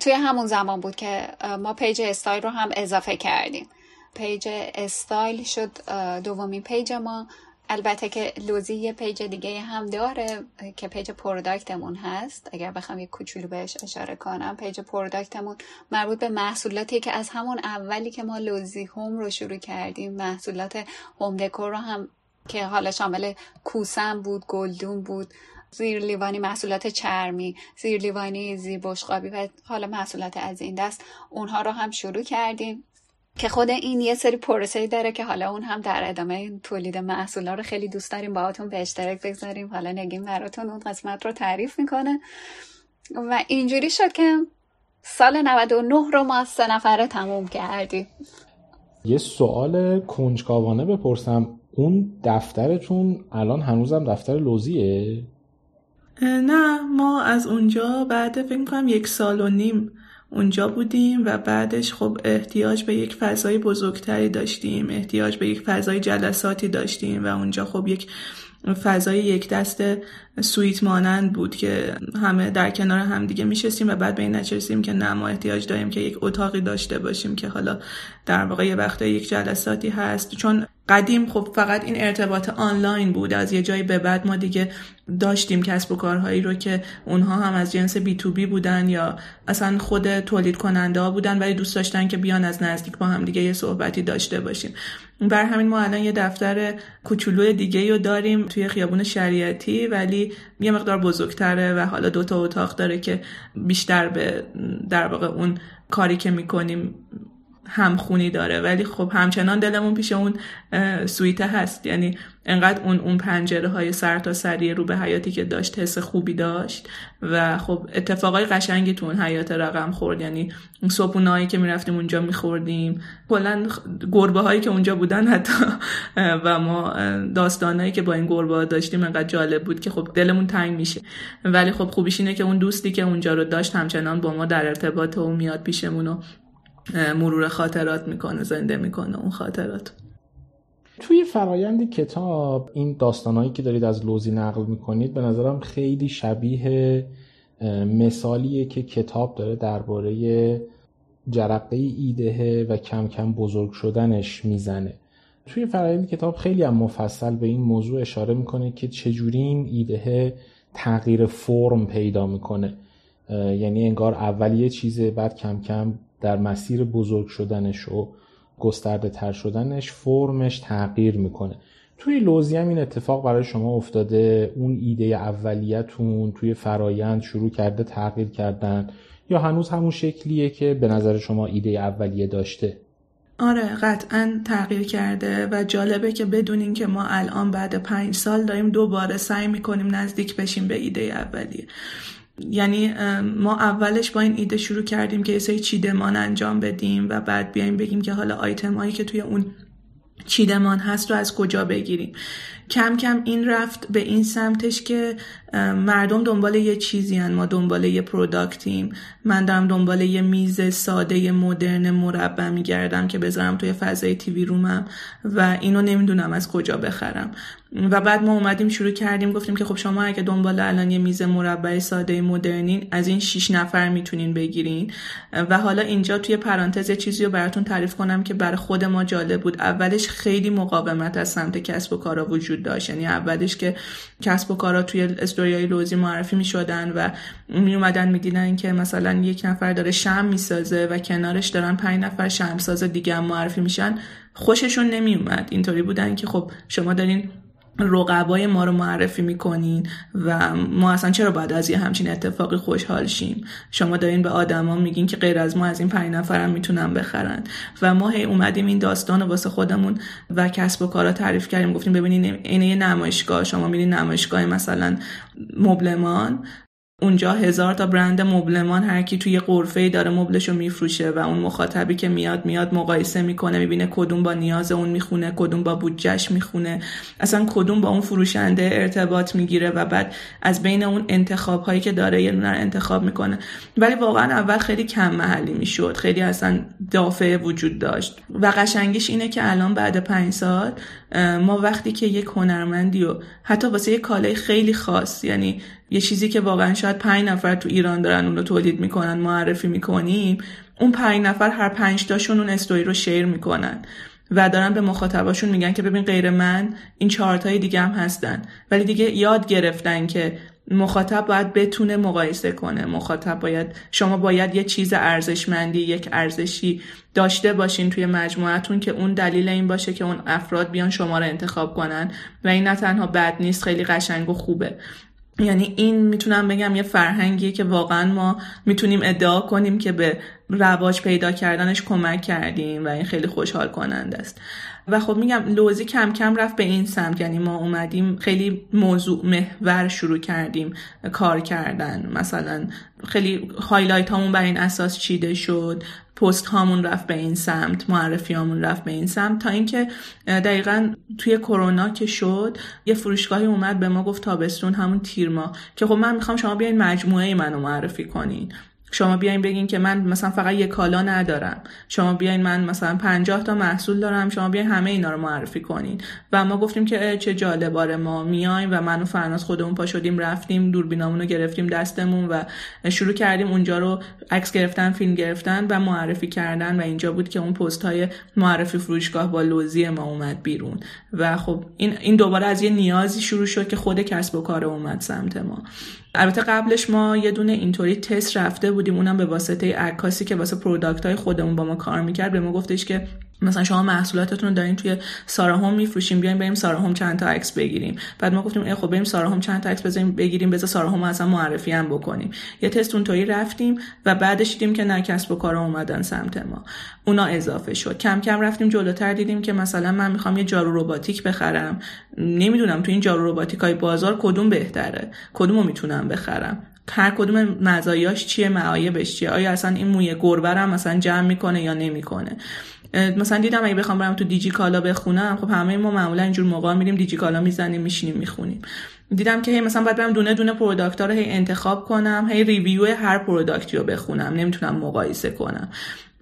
توی همون زمان بود که ما page style رو هم اضافه کردیم. page style شد دومین page ما. البته که لوزی یه page دیگه هم داره که page product مون هست. اگر بخوام یه کوچولو بهش اشاره کنم page product مون مربوط به محصولاتی که از همون اولی که ما لوزی هوم رو شروع کردیم. محصولات هوم دکور رو هم که حالا شامل کوسم بود گلدون بود زیر لیوانی محصولات چرمی زیر لیوانی زیر بشقابی و حالا محصولات از این دست اونها رو هم شروع کردیم. که خود این یه سری پروسه داره که حالا اون هم در ادامه تولید محصولا رو خیلی دوست داریم باهاتون به اشتراک بگذاریم. حالا نگیم براتون اون قسمت رو تعریف می‌کنه. و اینجوری شد که سال 99 رو ما سه نفره تموم کردیم. یه سوال کنجکاوانه بپرسم. اون دفترتون الان هنوزم دفتر لوزیه؟ نه ما از اونجا بعد فکر کنم یک سال و نیم اونجا بودیم و بعدش خب احتیاج به یک فضای بزرگتری داشتیم احتیاج به یک فضای جلساتی داشتیم و اونجا خب یک فضای یک دست سویت مانند بود که همه در کنار هم دیگه میشستیم و بعد به این نچرسیم که نه ما احتیاج داریم که یک اتاقی داشته باشیم که حالا در واقع یه وقتا یک جلساتی هست. چون قدیم خب فقط این ارتباط آنلاین بود از یه جایی به بعد ما دیگه داشتیم کسب و کارهایی رو که اونها هم از جنس بی تو بی بودن یا اصلا خود تولید کننده ها بودن ولی دوست داشتن که بیان از نزدیک با هم دیگه یه صحبتی داشته باشیم. بر همین ما الان یه دفتر کوچولو دیگه رو داریم توی خیابون شریعتی ولی یه مقدار بزرگتره و حالا دوتا اتاق داره که بیشتر به در واقع اون کاری که می‌کنیم همخونی داره ولی خب همچنان دلمون پیش اون سویته هست. یعنی انقدر اون اون پنجره های سر تا سری رو به حیاتی که داشت حس خوبی داشت. و خب اتفاقای قشنگی تو اون حیات رقم خورد. یعنی صبحونایی که می‌رفتیم اونجا میخوردیم. کلا گربه هایی که اونجا بودن حتی. و ما داستانایی که با این گربه ها داشتیم انقدر جالب بود که خب دلمون تنگ میشه. ولی خب خوبیش اینه که اون دوستی که اونجا رو داشت همچنان با ما در ارتباط و میاد پیشمون و مرور خاطرات می‌کنه زنده می‌کنه اون خاطرات. توی فرایند کتاب این داستانهایی که دارید از لوزی نقل می‌کنید به نظرم خیلی شبیه مثالیه که کتاب داره درباره جرقه ایده و کم کم بزرگ شدنش می‌زنه. توی فرایند کتاب خیلی هم مفصل به این موضوع اشاره می‌کنه که چجوری این ایده تغییر فرم پیدا می‌کنه. یعنی انگار اول یه چیزه بعد کم کم در مسیر بزرگ شدنش و گسترده تر شدنش فرمش تغییر می‌کنه. توی لوزی هم این اتفاق برای شما افتاده. اون ایده اولیتون توی فرایند شروع کرده تغییر کردن یا هنوز همون شکلیه که به نظر شما ایده اولیه داشته؟ آره قطعا تغییر کرده و جالبه که بدونین که ما الان بعد پنج سال داریم دوباره سعی می‌کنیم نزدیک بشیم به ایده اولیه. یعنی ما اولش با این ایده شروع کردیم که یه سری چیدمان انجام بدیم و بعد بیایم بگیم که حالا آیتم هایی که توی اون چیدمان هست رو از کجا بگیریم کم کم این رفت به این سمتش که مردم دنبال یه چیزی هن. ما دنبال یه پروداکتیم من دارم دنبال یه میز ساده مدرن مربع میگردم که بذارم توی فضای تیوی رومم و اینو نمی‌دونم از کجا بخرم و بعد ما اومدیم شروع کردیم گفتیم که خب شما اگه دنبال الان یه میز مربع ساده مدرنین از این شیش نفر می‌تونین بگیرین. و حالا اینجا توی پرانتز چیزی رو براتون تعریف کنم که برای خود ما جالب بود. اولش خیلی مقاومت از سمت کسب و کارا وجود داشت. یعنی اولش که کسب و کارا توی استوریای لوزی معرفی می‌شدن و می اومدن می‌دیدن که مثلا یک نفر داره شم می‌سازه و کنارش دارن پنج نفر شم ساز دیگه معرفی میشن خوششون نمیومد اینطوری بودن که خب شما دارین رقبای ما رو معرفی می‌کنین و ما اصلا چرا باید از یه همچین اتفاقی خوشحال شیم؟ شما دارین به آدما میگین که غیر از ما از این پنج نفرم می‌تونن بخرن. و ما هی اومدیم این داستان واسه خودمون و کسب و کارا تعریف کردیم. گفتیم ببینین این یه نمایشگاه شما میرین نمایشگاه مثلا مبلمان. اونجا هزار تا برند مبلمان هر کی توی قرفه داره مبلش رو میفروشه و اون مخاطبی که میاد میاد مقایسه می‌کنه می‌بینه کدوم با نیاز اون می‌خونه کدوم با بودجهش می‌خونه. اصلا کدوم با اون فروشنده ارتباط می‌گیره و بعد از بین اون انتخاب هایی که داره یه دونه انتخاب می‌کنه. ولی واقعا اول خیلی کم محلی می‌شد. خیلی اصلا دافعه وجود داشت. و قشنگیش اینه که الان بعد پنج سال ما وقتی که یک هنرمندی و حتی واسه یه کالای خیلی خاص یعنی یه چیزی که واقعا شاید پنج نفر تو ایران دارن اون رو تولید می‌کنن معرفی می‌کنیم اون پنج نفر هر پنج تاشون اون استوری رو شیر می‌کنن و دارن به مخاطباشون میگن که ببین غیر من این چهارتای دیگه هم هستن. ولی دیگه یاد گرفتن که مخاطب باید بتونه مقایسه کنه. مخاطب باید شما باید یه چیز ارزشمندی یک ارزشی داشته باشین توی مجموعتون که اون دلیل این باشه که اون افراد بیان شما رو انتخاب کنن. و این نه تنها بد نیست خیلی قشنگ و خوبه. یعنی این می‌تونم بگم یه فرهنگیه که واقعا ما می‌تونیم ادعا کنیم که به رواج پیدا کردنش کمک کردیم و این خیلی خوشحال کننده است. و خب میگم لوزی کم کم رفت به این سمت یعنی ما اومدیم خیلی موضوع محور شروع کردیم کار کردن. مثلا خیلی highlight هامون بر این اساس چیده شد. پست هامون رفت به این سمت معرفی هامون رفت به این سمت تا اینکه دقیقا توی کرونا که شد یه فروشگاهی اومد به ما گفت تابستون همون تیر ماه که خب من می‌خوام شما بیاین مجموعه منو معرفی کنین. شما بیاین بگین که من مثلا فقط یه کالا ندارم. شما بیاین من مثلا 50 تا محصول دارم. شما بیاین همه اینا رو معرفی کنین. و ما گفتیم که چه جالب آره ما میایم و من و فرناز خودمون پا شدیم رفتیم دوربینامون رو گرفتیم دستمون و شروع کردیم اونجا رو عکس گرفتن فیلم گرفتن و معرفی کردن. و اینجا بود که اون پست های معرفی فروشگاه با لوزی ما اومد بیرون. و خب این این دوباره از یه نیازی شروع شد که خود کسب و کار اومد سمت ما. البته قبلش ما یه دونه اینطوری تست رفته بودیم اونم به واسطه عکاسی که واسه product های خودمون با ما کار می‌کرد به ما گفتش که مثلا شما محصولاتتون رو دارین توی سارا هوم میفروشیم بیایم بریم سارا هوم چند تا عکس بگیریم. بعد ما گفتیم خب بریم سارا هوم چند تا عکس بزنیم بگیریم بذار سارا هوم اصلا معرفی هم بکنیم. یه تست اونطوری رفتیم و بعدش دیدیم که نه کسب و کار اومدن سمت ما. اونا اضافه شد. کم کم رفتیم جلوتر دیدیم که مثلا من می‌خوام یه جارو رباتیک بخرم. نمی‌دونم تو این جارو رباتیک های بازار کدوم بهتره کدومو می‌تونم بخرم؟ هر کدوم مزایاش چیه معایبش چیه؟ آیا اصلا این موی گربه هم مثلا جمع می‌کنه یا نمی‌کنه؟ مثلا دیدم اگه بخوام برم تو دیجی کالا بخونم خب همه ما معمولا اینجور موقع میریم دیجی کالا می‌زنیم میشینیم می‌خونیم. دیدم که هی مثلا باید برم دونه دونه product رو هی انتخاب کنم هی review هر product ی رو بخونم نمی‌تونم مقایسه کنم.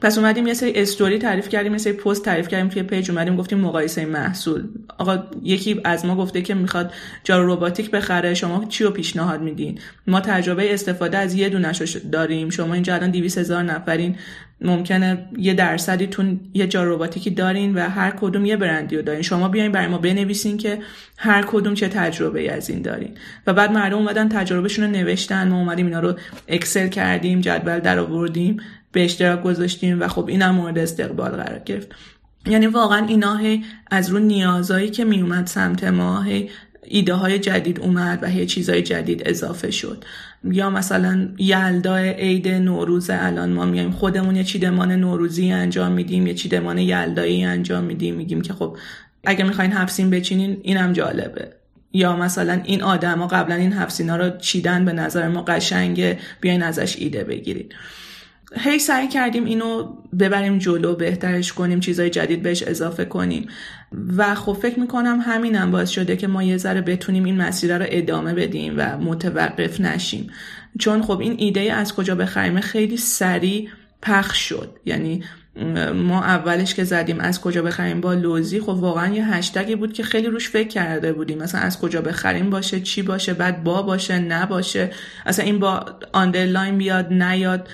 پس اومدیم یه سری استوری تعریف کردیم یه سری پست تعریف کردیم توی پیج اومدیم گفتیم مقایسه محصول. آقا یکی از ما گفته که می‌خواد جارو رباتیک بخره شما چی رو پیشنهاد میدین؟ ما تجربه استفاده از یه دونش داریم شما اینجا الان 200 هزار نفرین ممکنه یه درصدیتون یه جارو رباتیکی دارین و هر کدوم یه برندی رو دارین. شما بیاین برای ما بنویسین که هر کدوم چه تجربه از این دارین. و بعد مردم اومدن تجربهشون رو نوشتن ما اومدیم اینا رو اکسل کردیم جدول در آوردیم به اشتراک گذاشتیم و خب اینم مورد استقبال قرار گرفت. یعنی واقعا اینا هی از رو نیازایی که میومد سمت ما هی ایده های جدید اومد و هی چیزهای جدید اضافه شد. یا مثلا یلدا عید نوروز الان ما میایم. خودمون یه چیدمان نوروزی انجام میدیم یه چیدمان یلدایی انجام میدیم میگیم که خب اگه می‌خواین هفسین بچینین اینم جالبه. یا مثلا این آدما قبلا این هفسینا رو چیدن به نظر ما قشنگه بیاین ازش ایده بگیرید هی سعی کردیم اینو ببریم جلو بهترش کنیم چیزای جدید بهش اضافه کنیم. و خب فکر می‌کنم همینم باعث شده که ما یه ذره بتونیم این مسیر رو ادامه بدیم و متوقف نشیم. چون خب این ایده از کجا بخریم خیلی سریع پخش شد. یعنی ما اولش که زدیم از کجا بخریم با لوزی خب واقعا یه هشتگی بود که خیلی روش فکر کرده بودیم. مثلا از کجا بخریم باشه چی باشه بعد با باشه نباشه. اصلا این با underline بیاد نیاد.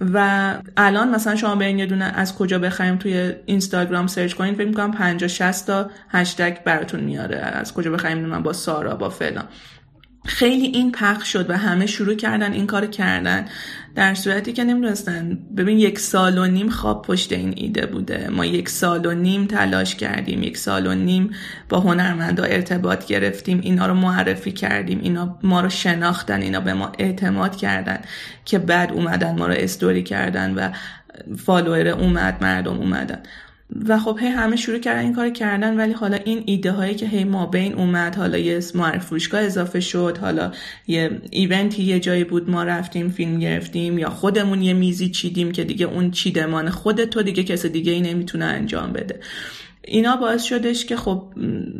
و الان مثلا شما به یه دونه از کجا بخریم توی اینستاگرام search کنید فکر می‌کنم 50 60 تا هشتگ براتون میاره از کجا بخریم من با سارا با فلان. خیلی این پخش شد و همه شروع کردن این کار کردن در صورتی که نمی‌دونستن. ببین یک سال و نیم خواب پشت این ایده بوده. ما یک سال و نیم تلاش کردیم یک سال و نیم با هنرمندا ارتباط گرفتیم. اینا رو معرفی کردیم. اینا ما رو شناختن اینا به ما اعتماد کردن که بعد اومدن ما رو استوری کردن و فالوور اومد مردم اومدن. و خب هی همه شروع کردن این کار کردن ولی حالا این ایده هایی که هی ما بین اومد حالا یه معرف فروشگاه اضافه شد حالا یه ایونتی یه جایی بود ما رفتیم فیلم گرفتیم یا خودمون یه میزی چیدیم که دیگه اون چیدمان خود تو دیگه کس دیگه ای نمی‌تونه انجام بده. اینا باعث شدش که خب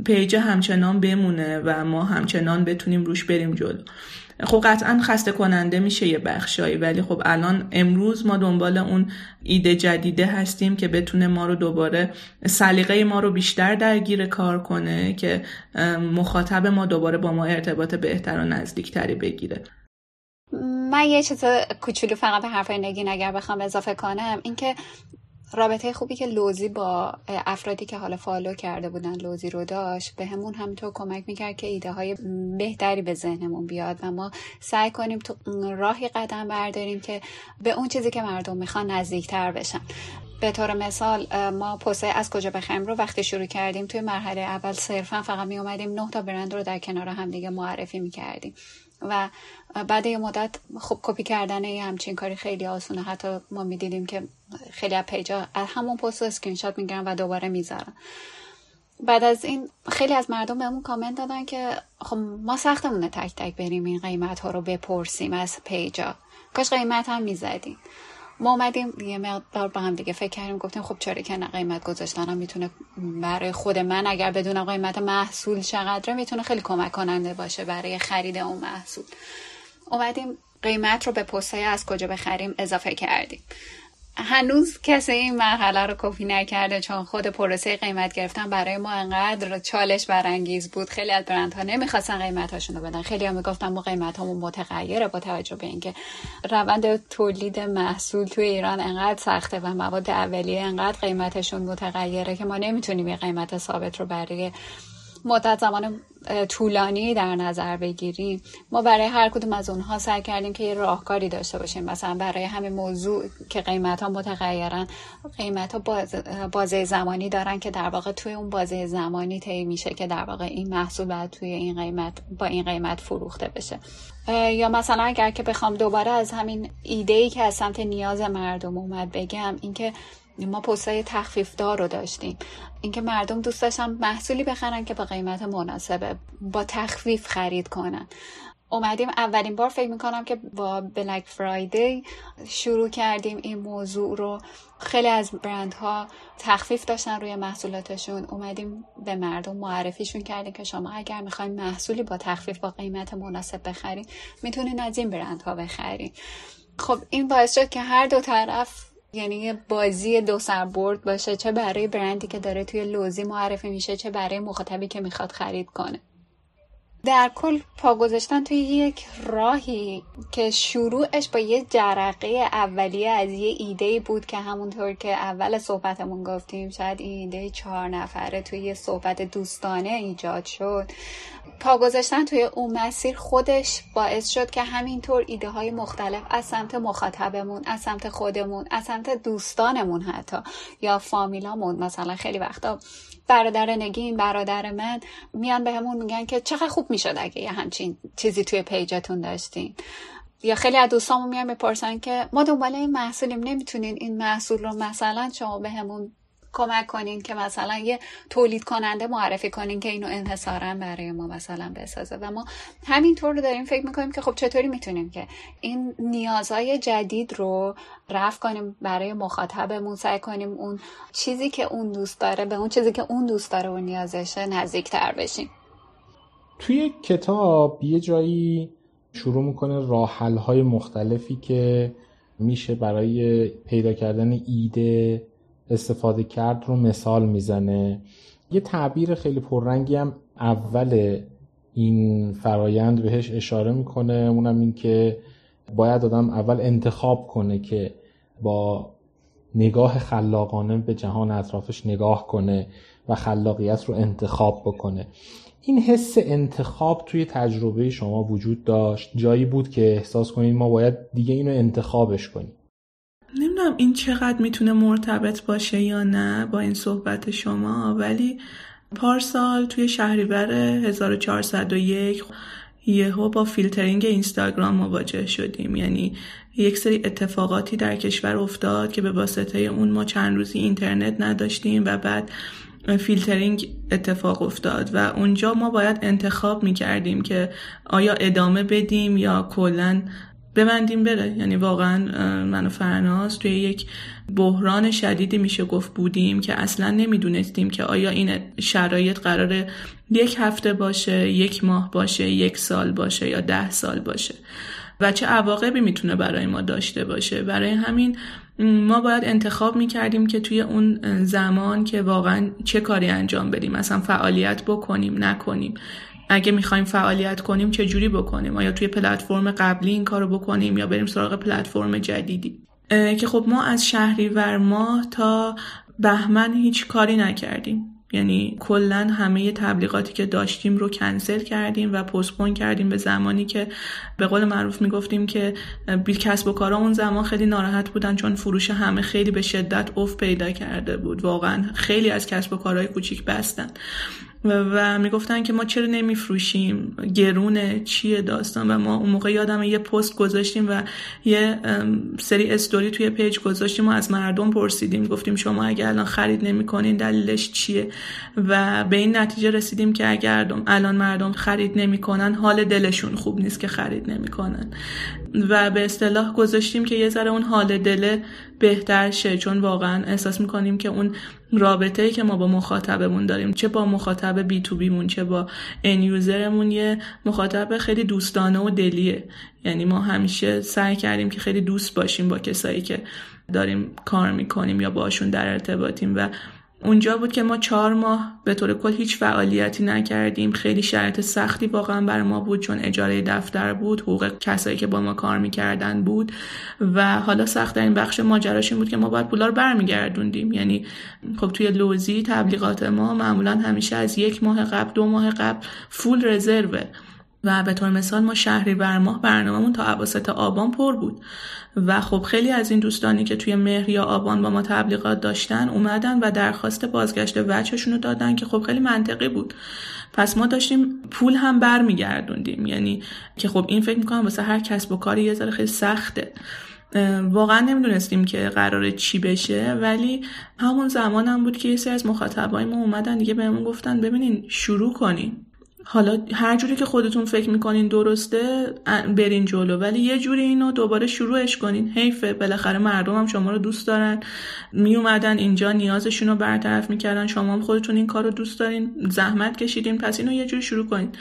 پیج همچنان بمونه و ما همچنان بتونیم روش بریم جلو. خب قطعا خسته کننده میشه یه بخشایی ولی خب الان امروز ما دنبال اون ایده جدیده هستیم که بتونه ما رو دوباره سلیقه ما رو بیشتر درگیر کار کنه که مخاطب ما دوباره با ما ارتباط بهتر و نزدیکتری بگیره. من یه چیز کوچولو فقط به حرفای نگین اگر بخوام اضافه کنم اینکه رابطه خوبی که لوزی با افرادی که حالا فالو کرده بودن لوزی رو داشت به همون همینطور کمک می‌کرد که ایده های بهتری به ذهنمون بیاد و ما سعی کنیم تو راهی قدم برداریم که به اون چیزی که مردم می‌خوان نزدیکتر بشن. به طور مثال ما پسته از کجا بخریم رو وقتی شروع کردیم توی مرحله اول صرفا فقط می اومدیم نه تا برند رو در کنار همدیگه معرفی می کردیم و بعد یه مدت خب کپی کردن یه همچین کاری خیلی آسونه. حتی ما می‌دیدیم که خیلی از پیجا از همون پست اسکرین شات می‌گیرن و دوباره می‌ذارن. بعد از این خیلی از مردم بهمون کامنت دادن که خب ما سختمونه تک تک بریم این قیمت ها رو بپرسیم از پیجا کاش قیمت هم می‌زدیم. ما اومدیم یه مقدار با هم دیگه فکر کردیم گفتیم خب چرا که نه قیمت گذاشتن می‌تونه برای خود من اگر بدونم قیمت محصول چقدره می‌تونه خیلی کمک کننده باشه برای خرید اون محصول. اومدیم قیمت رو به پستای از کجا بخریم اضافه کردیم. هنوز کسی این مرحله رو کپی نکرده چون خود پروسه قیمت گرفتن برای ما انقدر چالش برانگیز بود. خیلی از برندها نمی‌خواستن قیمتاشون رو بدن. خیلی هم می‌گفتن ما قیمت همون متغیره با توجه به اینکه روند تولید محصول توی ایران انقدر سخته و مواد اولیه انقدر قیمتشون متغیره که ما نمی‌تونیم یه قیمت ثابت رو برای مدت زمان طولانی در نظر بگیریم. ما برای هر کدوم از اونها سعی کردیم که یه راهکاری داشته باشیم. مثلا برای همین موضوع که قیمت ها متغیرن قیمت ها بازه زمانی دارن که در واقع توی اون بازه زمانی طی میشه که در واقع این محصول باید توی این قیمت با این قیمت فروخته بشه. یا مثلا اگر که بخوام دوباره از همین ایده ای که از سمت نیاز مردم اومد بگم اینکه ما پستای تخفیف دار رو داشتیم. اینکه مردم دوست داشتن محصولی بخرن که با قیمت مناسبه با تخفیف خرید کنن. اومدیم اولین بار فکر می‌کنم که با بلک فرایدی شروع کردیم این موضوع رو. خیلی از برندها تخفیف داشتن روی محصولاتشون. اومدیم به مردم معرفیشون کردیم که شما اگر می‌خواین محصولی با تخفیف با قیمت مناسب بخرین می‌تونین از این برندها بخرین. خب این باعث شد که هر دو طرف یعنی یه بازی دو سربرد باشه چه برای برندی که داره توی لوزی معرفی میشه چه برای مخاطبی که می‌خواد خرید کنه. در کل پا گذاشتن توی یک راهی که شروعش با یه جرقه اولیه از یه ایده بود که همونطور که اول صحبتمون گفتیم شاید این ایده چهار نفره توی یه صحبت دوستانه ایجاد شد. پا گذاشتن توی اون مسیر خودش باعث شد که همینطور ایده های مختلف از سمت مخاطبمون از سمت خودمون از سمت دوستانمون حتی یا فامیلامون مثلا خیلی وقتا برادر نگین برادر من میان به همون میگن که چقدر خوب می‌شد اگه یه همچین چیزی توی پیجتون داشتین. یا خیلی از دوستامون میان می‌پرسن که ما دنبال این محصولیم نمی‌تونین این محصول رو مثلا شما به همون کمک کنین که مثلا یه تولید کننده معرفی کنین که اینو انحصارا برای ما مثلا بسازه. و ما همینطور رو داریم فکر می‌کنیم که خب چطوری می‌تونیم که این نیازهای جدید رو رفع کنیم برای مخاطبمون سعی کنیم اون چیزی که اون دوست داره به اون چیزی که اون دوست داره و نیازشه نزدیکتر بشیم. توی کتاب یه جایی شروع می‌کنه راحل های مختلفی که میشه برای پیدا کردن ایده استفاده کرد رو مثال می‌زنه. یه تعبیر خیلی پررنگی هم اول این فرایند بهش اشاره می‌کنه. اونم این که باید آدم اول انتخاب کنه که با نگاه خلاقانه به جهان اطرافش نگاه کنه و خلاقیت رو انتخاب بکنه. این حس انتخاب توی تجربه شما وجود داشت. جایی بود که احساس کنید ما باید دیگه اینو انتخابش کنیم. نمی‌دونم این چقدر می‌تونه مرتبط باشه یا نه با این صحبت شما ولی پارسال توی شهریور 1401 یهو با فیلترینگ اینستاگرام مواجه شدیم. یعنی یک سری اتفاقاتی در کشور افتاد که به واسطه اون ما چند روزی اینترنت نداشتیم و بعد فیلترینگ اتفاق افتاد و اونجا ما باید انتخاب می کردیم که آیا ادامه بدیم یا کلا ببندیم بره. یعنی واقعا من و فرناز توی یک بحران شدیدی میشه گفت بودیم که اصلا نمی‌دونستیم که آیا این شرایط قرار یک هفته باشه یک ماه باشه یک سال باشه یا ده سال باشه. و چه عواقبی می‌تونه برای ما داشته باشه. برای همین ما باید انتخاب می‌کردیم که توی اون زمان که واقعا چه کاری انجام بدیم. مثلا فعالیت بکنیم نکنیم. اگه می‌خوایم فعالیت کنیم چه جوری بکنیم؟ آیا توی پلتفرم قبلی این کارو بکنیم یا بریم سراغ پلتفرم جدیدی؟ که خب ما از شهریور ماه تا بهمن هیچ کاری نکردیم. یعنی کلا همه تبلیغاتی که داشتیم رو کنسل کردیم و پستپون کردیم به زمانی که به قول معروف می‌گفتیم که بی کسب و کارا اون زمان خیلی ناراحت بودن چون فروش همه خیلی به شدت افت پیدا کرده بود. واقعا خیلی از کسب و کارهای کوچیک بستن. و می‌گفتن که ما چرا نمیفروشیم؟ گرونه چیه داستان؟ و ما اون موقع یادم یه پست گذاشتیم و یه سری استوری توی پیج گذاشتیم و از مردم پرسیدیم. گفتیم شما اگر الان خرید نمی‌کنین دلیلش چیه؟ و به این نتیجه رسیدیم که اگر الان مردم خرید نمی‌کنن حال دلشون خوب نیست که خرید نمی‌کنن. و به اصطلاح گذاشتیم که یه ذره اون حال دل بهتر شه. چون واقعا احساس می‌کنیم که اون رابطه ای که ما با مخاطبمون داریم. چه با مخاطب B2B مون چه با end user مون یه مخاطب خیلی دوستانه و دلیه. یعنی ما همیشه سعی کردیم که خیلی دوست باشیم با کسایی که داریم کار می‌کنیم یا باشون در ارتباطیم و اونجا بود که ما چهار ماه به طور کل هیچ فعالیتی نکردیم. خیلی شرط سختی واقعا بر ما بود چون اجاره دفتر بود حقوق کسایی که با ما کار می‌کردن بود. و حالا سخت این بخش ماجراش این بود که ما باید پولا رو برمیگردوندیم. یعنی خب توی لوزی تبلیغات ما معمولا همیشه از یک ماه قبل دو ماه قبل فول رزروه و به طور مثال ما شهری بر ماه برنامهمون تا عواسط آبان پر بود. و خب خیلی از این دوستانی که توی مهر یا آبان با ما تبلیغات داشتن اومدن و درخواست بازگشت وجهشون رو دادن که خب خیلی منطقی بود. پس ما داشتیم پول هم برمیگردوندیم. یعنی که خب این فکر می‌کنم واسه هر کسب و کاری یه ذره خیلی سخته. واقعا نمی‌دونستیم که قرار چی بشه ولی همون زمان هم بود که یه سری از مخاطبای ما اومدن دیگه بهمون گفتن ببینین شروع کنین. حالا هر جوری که خودتون فکر می‌کنین درسته برین جلو. ولی یه جوری اینو دوباره شروعش کنین. حیفه بالاخره مردم هم شما رو دوست دارن. می اومدن اینجا نیازشون رو برطرف می‌کردن. شما هم خودتون این کار رو دوست دارین. زحمت کشیدین. پس اینو یه جوری شروع کنین.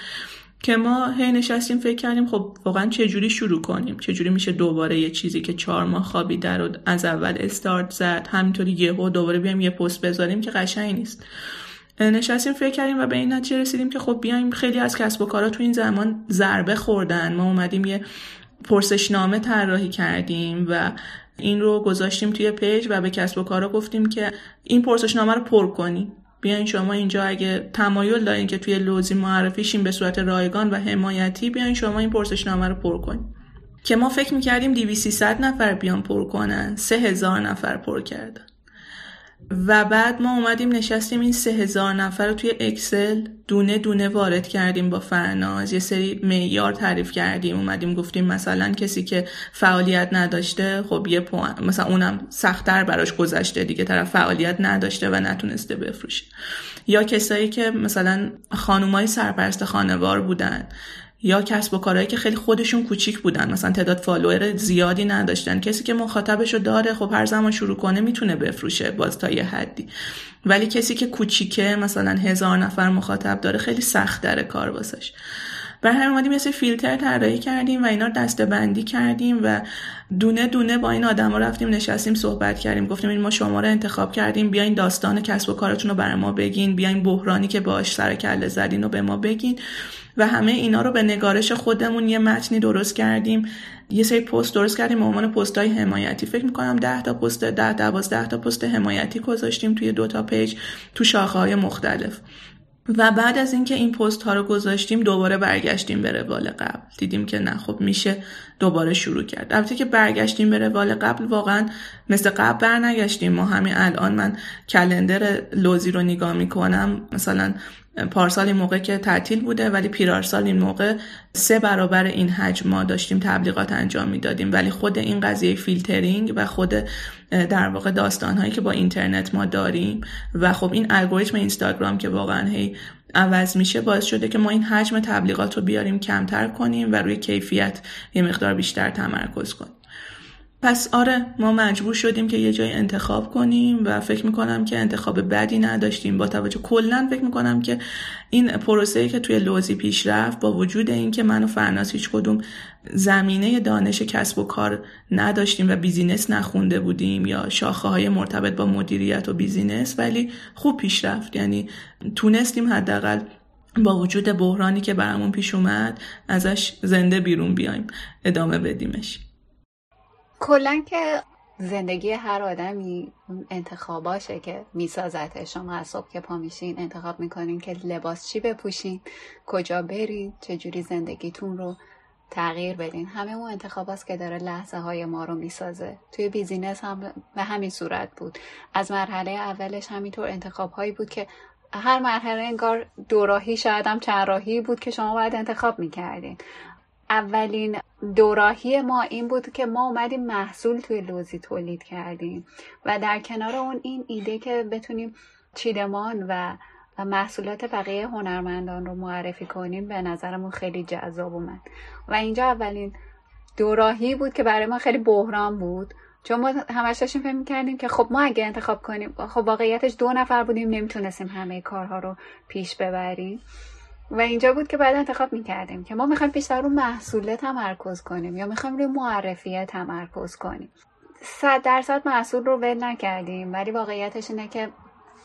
که ما هی نشستیم فکر کردیم خب واقعا چه جوری شروع کنیم؟ چه جوری میشه دوباره یه چیزی که چهار ماه خوابیده رو از اول استارت زد؟ همینطوری یهو دوباره بیایم یه پست بذاریم که قشنگ نیست. نشستیم فکر کردیم و به این نتیجه رسیدیم که خب بیایم خیلی از کسب و کارا تو این زمان ضربه خوردن. ما اومدیم یه پرسشنامه طراحی کردیم و این رو گذاشتیم توی پیج و به کسب و کارا گفتیم که این پرسشنامه رو پر کنی. بیاین شما اینجا اگه تمایل دارین که توی لوزی معرفی شیم به صورت رایگان و حمایتی بیاین شما این پرسشنامه رو پر کنید که ما فکر می‌کردیم 2300 نفر بیان پر کنن 3000 نفر پر کردن. و بعد ما اومدیم نشستیم این سه هزار نفر رو توی اکسل دونه دونه وارد کردیم با فرناز. یه سری معیار تعریف کردیم. اومدیم گفتیم مثلا کسی که فعالیت نداشته خب یه پوئن مثلا اونم سختتر براش گذشته دیگه طرف فعالیت نداشته و نتونسته بفروشه. یا کسایی که مثلا خانومای سرپرست خانوار بودن. یا کسب و کارهایی که خیلی خودشون کوچیک بودن. مثلا تعداد فالوور زیادی نداشتن. کسی که مخاطبش رو داره خب هر زمان شروع کنه می‌تونه بفروشه باز تا یه حدی. ولی کسی که کوچیکه مثلا هزار نفر مخاطب داره خیلی سخت داره کار واسش. بر همین اومدیم مثل فیلتر طراحی کردیم و اینا دسته بندی کردیم و دونه دونه با این آدما رفتیم نشستیم صحبت کردیم. گفتیم این ما شما رو انتخاب کردیم بیاین داستان کسب و کارتون رو برای ما بگین. بیاین بحرانی که باش سر کله زدین رو به ما بگین. و همه اینا رو به نگارش خودمون یه متنی درست کردیم. یه سری پست درست کردیم به عنوان پست حمایتی. فکر می‌کنم 10 تا پست 10 12 تا پست حمایتی گذاشتیم توی دو تا پیج تو شاخه های مختلف. و بعد از اینکه این پست ها رو گذاشتیم دوباره برگشتیم به روال قبل. دیدیم که نه خب میشه دوباره شروع کرد. البته که برگشتیم به روال قبل واقعا مثل قبل برنگشتیم. ما همین الان من کلندر لوزی رو نگاه می‌کنم. مثلا پارسال این موقع که تعطیل بوده ولی پیرارسال این موقع سه برابر این حجم ما داشتیم تبلیغات انجام می‌دادیم. ولی خود این قضیه فیلترینگ و خود در واقع داستان هایی که با اینترنت ما داریم و خب این الگوریتم اینستاگرام که واقعا هی عوض میشه باعث شده که ما این حجم تبلیغات رو بیاریم کمتر کنیم و روی کیفیت یه مقدار بیشتر تمرکز کنیم. پس آره ما مجبور شدیم که یه جای انتخاب کنیم و فکر می‌کنم که انتخاب بدی نداشتیم. با توجه کلا فکر می‌کنم که این پروسه که توی لوزی پیش رفت با وجود اینکه من و فرناس هیچ کدوم زمینه دانش کسب و کار نداشتیم و business نخونده بودیم یا شاخه های مرتبط با مدیریت و business ولی خوب پیش رفت. یعنی تونستیم حداقل با وجود بحرانی که برامون پیش اومد ازش زنده بیرون بیایم ادامه بدیمش. کلا که زندگی هر آدمی انتخاباشه که میسازته شما از صبح که پا میشین انتخاب می‌کنین که لباس چی بپوشین کجا برید چجوری زندگیتون رو تغییر بدین. همه اون انتخاب که داره لحظه های ما رو می‌سازه. توی بیزینس هم به همین صورت بود. از مرحله اولش همینطور انتخاب هایی بود که هر مرحله انگار دوراهی شاید هم چند راهی بود که شما باید انتخاب می‌کردین. اولین دوراهی ما این بود که ما اومدیم محصول توی لوزی تولید کردیم و در کنار اون این ایده که بتونیم چیدمان و محصولات بقیه هنرمندان رو معرفی کنیم به نظرمون خیلی جذاب اومد. و اینجا اولین دوراهی بود که برای ما خیلی بحران بود. چون ما همش داشتیم فکر کردیم که خب ما اگه انتخاب کنیم خب واقعیتش دو نفر بودیم نمی‌تونستیم همه کارها رو پیش ببریم. و اینجا بود که بعد انتخاب می‌کردیم که ما می‌خوایم بیشتر رو محصوله تمرکز کنیم یا می‌خوایم روی معرفیه تمرکز کنیم. صد درصد محصول رو ول نکردیم ولی واقعیتش اینه که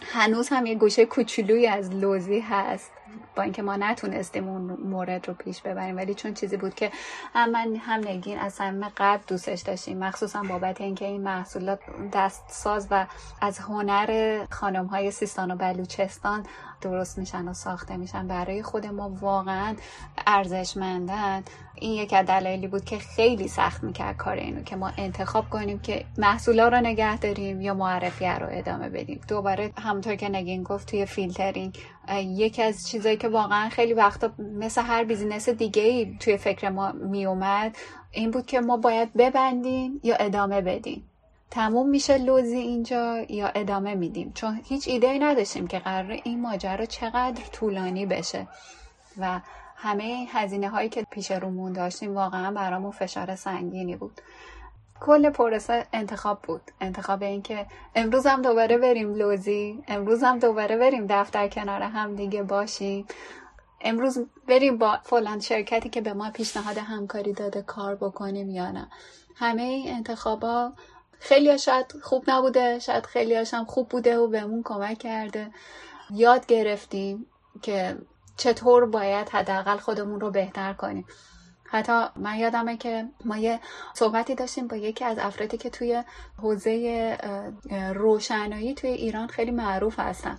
هنوز هم یه گوشه کوچولویی از لوزی هست با اینکه ما نتونستیم اون مورد رو پیش ببریم. ولی چون چیزی بود که هم من هم نگین از صمیم قلب دوستش داشتیم. مخصوصا بابت اینکه این محصولات دست ساز و از هنر خانم های سیستان و بلوچستان درست میشن و ساخته میشن برای خود ما. واقعا ارزشمندن. این یک از دلایلی بود که خیلی سخت می‌کرد کار اینو که ما انتخاب کنیم که محصولا رو نگه داریم یا معرفی رو ادامه بدیم. دوباره همونطور که نگین گفت توی فیلترینگ یکی از چیزایی که واقعا خیلی وقتا مثل هر business دیگه ای توی فکر ما میومد این بود که ما باید ببندیم یا ادامه بدیم. تموم میشه لوزی اینجا یا ادامه میدیم. چون هیچ ایده ای نداشتیم که قرار این ماجرا چقدر طولانی بشه. و همه هزینه هایی که پیش رومون داشتیم واقعا برامون فشار سنگینی بود. کل پروسه انتخاب بود. انتخاب این که امروز هم دوباره بریم لوزی امروز هم دوباره بریم دفتر کنار هم دیگه باشیم. امروز بریم با فلان شرکتی که به ما پیشنهاد همکاری داده کار بکنیم یا نه. همه این انتخابا خیلی شاید خوب نبوده شاید خیلی هم خوب بوده و بهمون کمک کرده. یاد گرفتیم که چطور باید حداقل خودمون رو بهتر کنیم. حتی من یادمه که ما یه صحبتی داشتیم با یکی از افرادی که توی حوزه روشنایی توی ایران خیلی معروف هستن.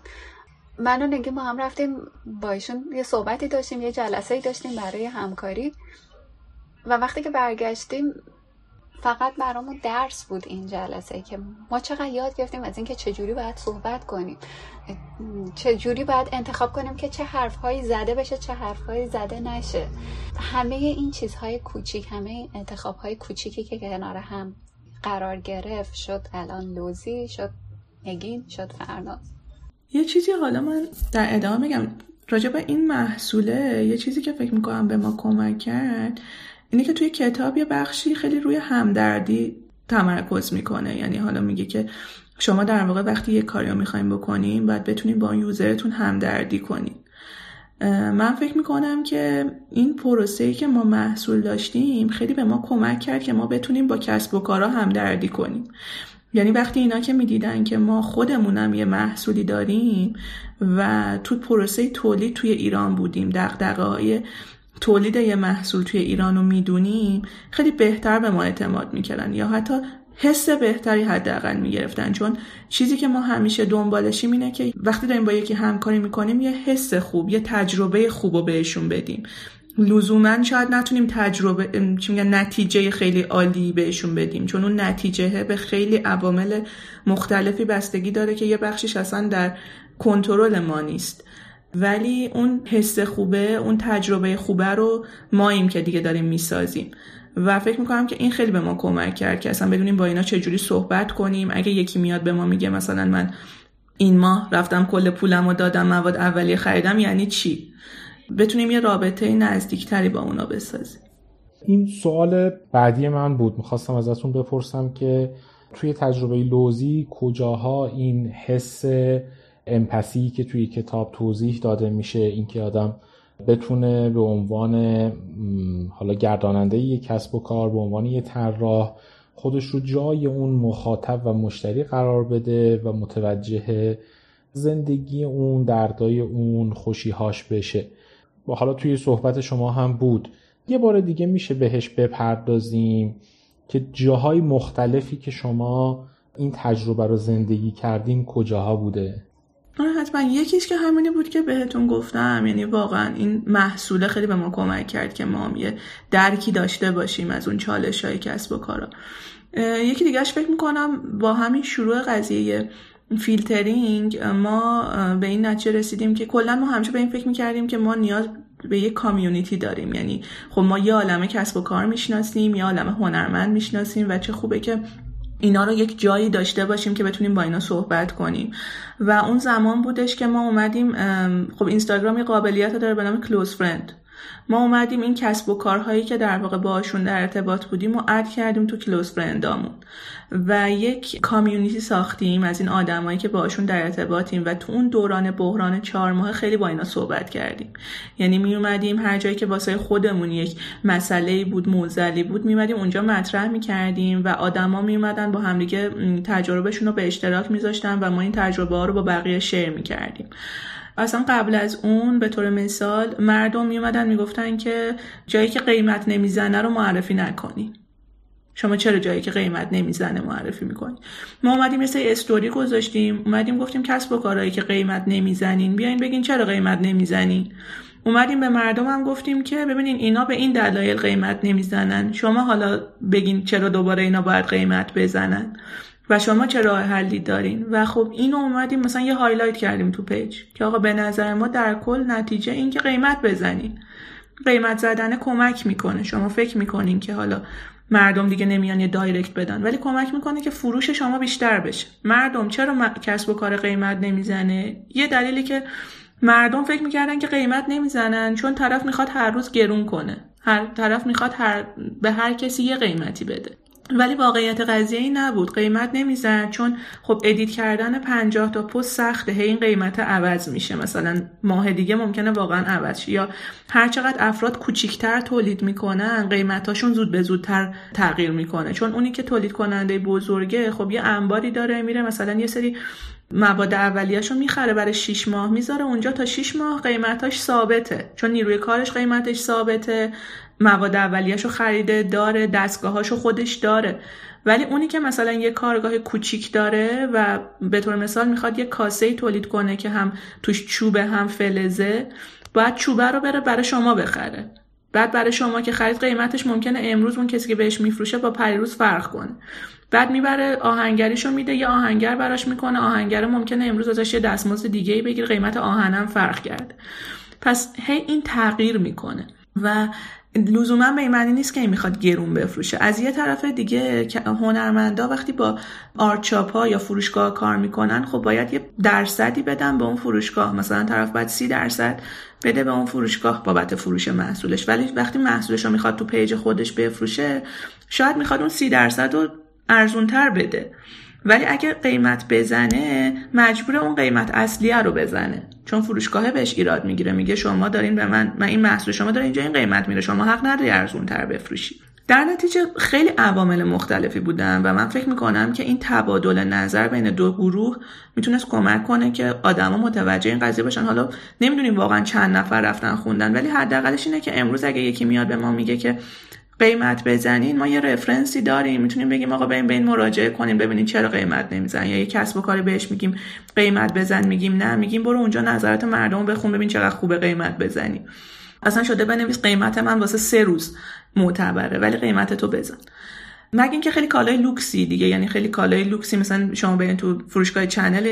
من و نگی ما هم رفتیم با ایشون یه صحبتی داشتیم یه جلسه داشتیم برای همکاری. و وقتی که برگشتیم فقط برامون درس بود این جلسه که ما چقدر یاد گرفتیم از اینکه چجوری باید صحبت کنیم. چجوری باید انتخاب کنیم که چه حرفهایی زده بشه چه حرفهایی زده نشه. همه این چیزهای کوچیک همه این انتخابهای کوچیکی که کنار هم قرار گرفت شد الان لوزی شد نگین شد فرناز. یه چیزی حالا من در ادامه میگم راجع به این محصوله یه چیزی که فکر می‌کنم به ما کمک کرد اینه که توی کتاب یه بخشی خیلی روی همدردی تمرکز می‌کنه. یعنی حالا میگه که شما در واقع وقتی یه کاری رو می‌خوایم بکنیم باید بتونیم با یوزرتون همدردی کنیم من فکر می‌کنم که این پروسه‌ای که ما محصول داشتیم خیلی به ما کمک کرد که ما بتونیم با کسب و کارا همدردی کنیم. یعنی وقتی اینا که می‌دیدن که ما خودمونم یه محصولی داریم و تو پروسه تولید توی ایران بودیم دقدقه های تولید یه محصول توی ایران رو می‌دونیم خیلی بهتر به ما اعتماد می‌کردن یا حتی حس بهتری حداقل می‌گرفتن. چون چیزی که ما همیشه دنبالشیم اینه که وقتی داریم با یکی همکاری می‌کنیم یه حس خوب یه تجربه خوب رو بهشون بدیم. لزوما شاید نتونیم تجربه چی میگن نتیجه خیلی عالی بهشون بدیم. چون اون نتیجه به خیلی عوامل مختلفی بستگی داره که یه بخشیش اصلا در کنترل ما نیست. ولی اون حس خوبه اون تجربه خوبه رو ماییم که دیگه داریم می‌سازیم. و فکر می‌کنم که این خیلی به ما کمک کرد که اصلا بدونیم با اینا چجوری صحبت کنیم. اگه یکی میاد به ما میگه مثلا من این ماه رفتم کل پولم و دادم مواد اولیه خریدم یعنی چی؟ بتونیم یه رابطه نزدیکتری با اونا بسازیم. این سوال بعدی من بود. می‌خواستم ازتون بپرسم که توی تجربه لوزی کجاها این حس امپسی که توی کتاب توضیح داده میشه اینکه آدم بتونه به عنوان حالا گرداننده یک کسب و کار به عنوان یه طراح خودش رو جای اون مخاطب و مشتری قرار بده و متوجه زندگی اون دردای اون خوشیهاش بشه. و حالا توی صحبت شما هم بود. یه بار دیگه میشه بهش بپردازیم که جاهای مختلفی که شما این تجربه رو زندگی کردین کجاها بوده؟ آره حتما. یکیش که همینی بود که بهتون گفتم یعنی واقعا این محصوله خیلی به ما کمک کرد که ما هم یه درکی داشته باشیم از اون چالش های کسب و کارا. یکی دیگهش فکر می‌کنم با همین شروع قضیه فیلترینگ ما به این نتیجه رسیدیم که کلا ما همیشه به این فکر می‌کردیم که ما نیاز به یک کامیونیتی داریم. یعنی خب ما یه عالمه کسب و کار می‌شناسیم یه عالمه هنرمند می‌شناسیم و چه خوبه که اینا رو یک جایی داشته باشیم که بتونیم با اینا صحبت کنیم. و اون زمان بودش که ما اومدیم خب اینستاگرام یه قابلیت داره به نام کلوز فرند ما اومدیم این کسب و کارهایی که در واقع باشون در ارتباط بودیم و اد کردیم تو کلوز فرندامون. و یک کامیونیتی ساختیم از این آدمایی که باشون در ارتباطیم و تو اون دوران بحران چهار ماه خیلی با اینا صحبت کردیم. یعنی می اومدیم هر جایی که واسه خودمون یک مسئله بود موزلی بود می اومدیم اونجا مطرح می کردیم و آدما می اومدن با همدیگه تجربهشون رو به اشتراک میذاشتن و ما این تجربه ها رو با بقیه شیر می کردیم. اصلا قبل از اون به طور مثال مردم میومدن می‌گفتن که جایی که قیمت نمی‌زنه رو معرفی نکنی. شما چرا جایی که قیمت نمی‌زنه معرفی می‌کنی؟ ما اومدیم مثل استوری گذاشتیم. اومدیم گفتیم کسب و کارهایی که قیمت نمی‌زنین بیاین بگین چرا قیمت نمی‌زنین. اومدیم به مردم هم گفتیم که ببینین اینا به این دلایل قیمت نمی‌زنن. شما حالا بگین چرا دوباره اینا باید قیمت بزنن. و شما چه راه حلی دارین؟ و خب اینو اومدیم مثلا یه highlight کردیم تو پیج که آقا به نظر ما در کل نتیجه این که قیمت بزنین. قیمت زدن کمک می‌کنه. شما فکر می‌کنین که حالا مردم دیگه نمیان یه direct بدن ولی کمک می‌کنه که فروش شما بیشتر بشه. مردم چرا کسب و کار قیمت نمی‌زنه؟ یه دلیلی که مردم فکر می‌کردن که قیمت نمی‌زنن چون طرف می‌خواد هر روز گرون کنه. هر طرف می‌خواد هر به هر کسی یه قیمتی بده. ولی واقعیت قضیه ای نبود. قیمت نمی‌زد چون خب ادیت کردن 50 تا پست سخته. هی این قیمت عوض میشه. مثلا ماه دیگه ممکنه واقعا عوض شه. یا هر چقدر افراد کوچیکتر تولید می‌کنن قیمتاشون زود به زودتر تغییر می‌کنه. چون اونی که تولید کننده بزرگه خب یه انباری داره میره مثلا یه سری مواد اولیه‌شو می‌خره برای 6 ماه می‌ذاره اونجا تا 6 ماه قیمتاش ثابته. چون نیروی کارش قیمتش ثابته مواد اولیه‌شو خریده داره دستگاهاشو خودش داره. ولی اونی که مثلا یه کارگاه کوچیک داره و به طور مثال می‌خواد یه کاسه تولید کنه که هم توش چوبه هم فلزه باید چوبه رو بره برای شما بخره. بعد برای شما که خرید قیمتش ممکنه امروز اون کسی که بهش میفروشه با پریروز فرق کنه. بعد می‌بره آهنگریشو میده یه آهنگر براش می‌کنه. آهنگر ممکنه امروز ازش یه دستمزد دیگه ای بگیر قیمت آهنم فرق کرده. پس هی این تغییر می‌کنه و لزوما به این معنی نیست که این می‌خواد گرون بفروشه. از یه طرف دیگه هنرمندا وقتی با ها یا فروشگاه کار می‌کنن خب باید یه درصدی بدن به اون فروشگاه. مثلا طرف باید سی درصد بده به اون فروشگاه بابت فروش محصولش. ولی وقتی محصولش رو می‌خواد تو پیج خودش بفروشه شاید می‌خواد اون سی درصد رو ارزونتر بده. ولی اگه قیمت بزنه مجبور اون قیمت اصلیه رو بزنه. چون فروشگاه بهش ایراد می‌گیره میگه شما دارین به من من این محصول شما داره اینجا این قیمت میره. شما حق نداری ارزون تر بفروشی. در نتیجه خیلی عوامل مختلفی بودن و من فکر می‌کنم که این تبادل نظر بین دو گروه می‌تونست کمک کنه که آدما متوجه این قضیه باشن. حالا نمی‌دونیم واقعا چند نفر رفتن خوندن ولی حداقلش اینه که امروز اگه یکی میاد به ما میگه که قیمت بزنین ما یه reference ی داریم. می‌تونیم بگیم آقا بریم به این مراجعه کنیم ببینیم چرا قیمت نمیزنن یا یه کسب و کاری بهش میگیم قیمت بزن. میگیم نه میگیم برو اونجا نظرات مردم بخون ببین چقدر خوبه قیمت بزنی. اصلا شده بنویس قیمت من واسه سه روز معتبره ولی قیمت تو بزن. مگه اینکه خیلی کالای لوکسی دیگه یعنی خیلی کالای لوکسی مثلا شما برین تو فروشگاه Chanel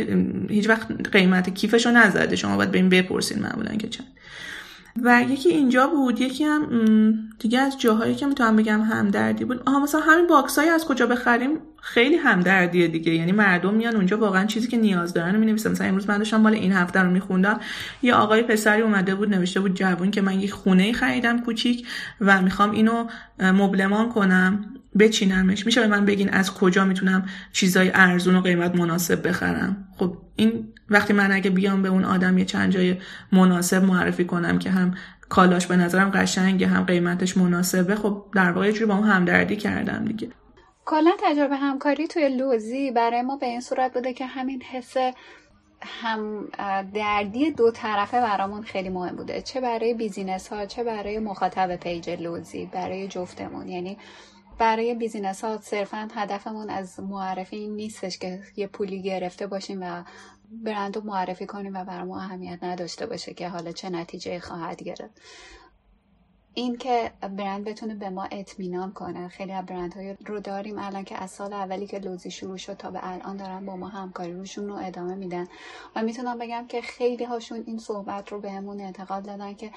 هیچ وقت قیمت کیفشو نزده. شما باید بپرسین معمولا که چند. و یکی اینجا بود یکی هم دیگه از جاهایی که می‌تونم بگم همدردی بود. آها مثلا همین box های از کجا بخریم؟ خیلی همدردیه دیگه. یعنی مردم میان اونجا واقعا چیزی که نیاز دارن می نویسن مثلا امروز من داشتم مال این هفته رو میخوندم. یه آقای پسری اومده بود نوشته بود جوون که من یک خونه خریدم کوچیک و می‌خوام اینو مبلمان کنم بچینمش. میشه به من بگین از کجا می‌تونم چیزای ارزون و قیمت مناسب بخرم؟ خب این وقتی من اگه بیام به اون آدم یه چند جای مناسب معرفی کنم که هم کالاش به نظرم قشنگه هم قیمتش مناسبه خب در واقع یه با اون همدردی کردم دیگه. کلا تجربه همکاری توی لوزی برای ما به این صورت بوده که همین حس هم دردی دو طرفه برامون خیلی مهم بوده. چه برای business ها چه برای مخاطب page لوزی برای جفتمون. یعنی برای business ها صرفا هدفمون از معرفی نیستش که یه پولی گرفته باشیم و برند رو معرفی کنیم و بر ما اهمیت نداشته باشه که حالا چه نتیجه خواهد گرفت. این که برند بتونه به ما اطمینان کنه. خیلی از برند رو داریم الان که از سال اولی که لوزی شروع شد تا به الان دارن با ما همکاری روشون رو ادامه میدن. و می‌تونم بگم که خیلی هاشون این صحبت رو بهمون به انتقاد دادن که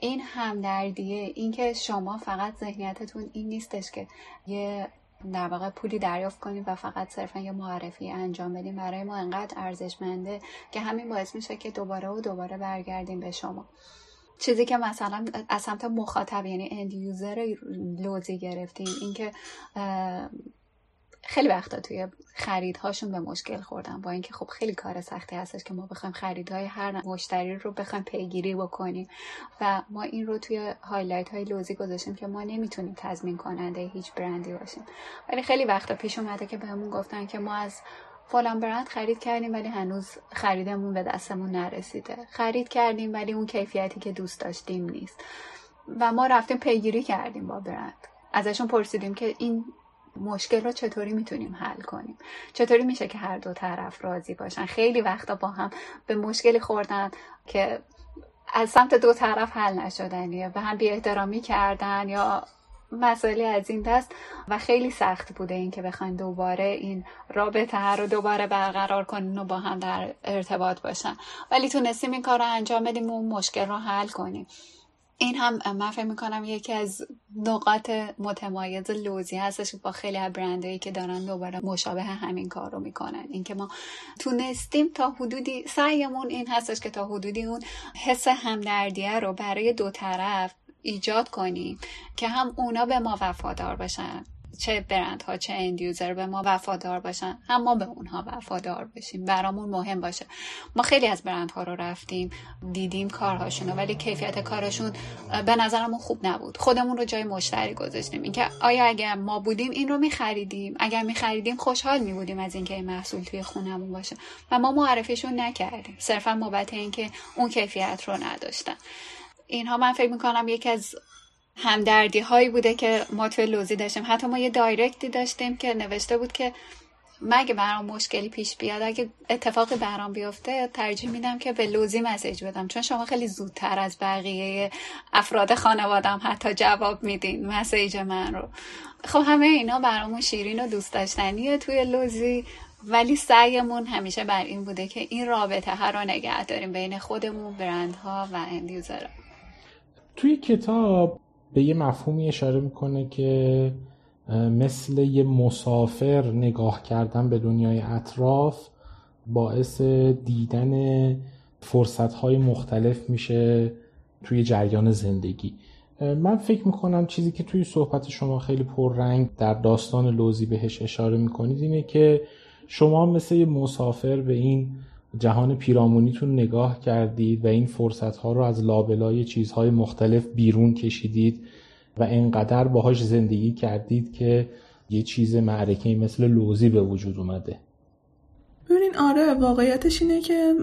این همدردیه. اینکه شما فقط ذهنیتتون این نیستش که یه در واقع پولی دریافت کنیم و فقط صرفا یه معرفی انجام بدیم. برای ما انقدر ارزشمنده که همین باعث میشه که دوباره و دوباره برگردیم به شما. چیزی که مثلا از سمت مخاطب یعنی end user لوزی گرفتیم اینکه خیلی وقتا توی خریدهاشون به مشکل خوردن با اینکه خب خیلی کار سختی هستش که ما بخوایم خریدهای هر مشتری رو بخوایم پیگیری بکنیم و ما این رو توی highlight های لوزی گذاشتیم که ما نمی‌تونیم تضمین کننده هیچ برندی باشیم. ولی خیلی وقتا پیش اومده که بهمون گفتن که ما از فلان برند خرید کردیم ولی هنوز خریدمون به دستمون نرسیده. خرید کردیم ولی اون کیفیتی که دوست داشتیم نیست. و ما رفتیم پیگیری کردیم با برند. ازشون پرسیدیم که این مشکل رو چطوری می‌تونیم حل کنیم؟ چطوری میشه که هر دو طرف راضی باشن؟ خیلی وقتا با هم به مشکلی خوردن که از سمت دو طرف حل نشدنیه به هم بی احترامی کردن یا مسئله از این دست و خیلی سخت بوده این که بخواین دوباره این رابطه رو دوباره برقرار کنین و با هم در ارتباط باشن. ولی تونستیم این کار رو انجام بدیم و اون مشکل رو حل کنیم. این هم من فکر می‌کنم یکی از نقاط متمایز لوزی هستش با خیلی از برندهایی که دارن دوباره مشابه همین کار رو می‌کنن. اینکه ما تونستیم تا حدودی سعیمون این هستش که تا حدودی اون حس همدردیه رو برای دو طرف ایجاد کنیم که هم اونا به ما وفادار باشن چه برند ها چه اندیوزر به ما وفادار باشن هم ما به اونها وفادار باشیم برامون مهم باشه. ما خیلی از برند ها رو رفتیم دیدیم کارهاشون ولی کیفیت کارشون به نظرمون خوب نبود. خودمون رو جای مشتری گذاشتیم. اینکه آیا اگر ما بودیم این رو میخریدیم. اگر میخریدیم خوشحال میبودیم از اینکه این محصول توی خونمون باشه. و ما معرفیشون نکردیم. صرفا بابت اینکه اون کیفیت رو نداشتن. اینها من فکر می‌کنم یکی از همدردی هایی بوده که ما توی لوزی داشتیم. حتی ما یه دایرکتی داشتیم که نوشته بود که مگه برام مشکلی پیش بیاد اگه اتفاقی برام بیفته ترجیح میدم که به لوزی مسیج بدم. چون شما خیلی زودتر از بقیه افراد خانوادم حتی جواب میدین مسیج من رو. خب همه اینا برامون شیرین و دوست داشتنیه توی لوزی ولی سعیمون همیشه بر این بوده که این رابطه ها رو نگه داریم بین خودمون برندها و اندیوزر توی کتاب به یه مفهومی اشاره می‌کنه که مثل یه مسافر نگاه کردن به دنیای اطراف باعث دیدن فرصتهای مختلف میشه توی جریان زندگی. من فکر می‌کنم چیزی که توی صحبت شما خیلی پررنگ در داستان لوزی بهش اشاره می‌کنید اینه که شما مثل یه مسافر به این جهان پیرامونیتون نگاه کردید و این فرصت ها رو از لابلای چیزهای مختلف بیرون کشیدید و انقدر باهاش زندگی کردید که یه چیز معرکه مثل لوزی به وجود اومده. ببینین آره واقعیتش اینه که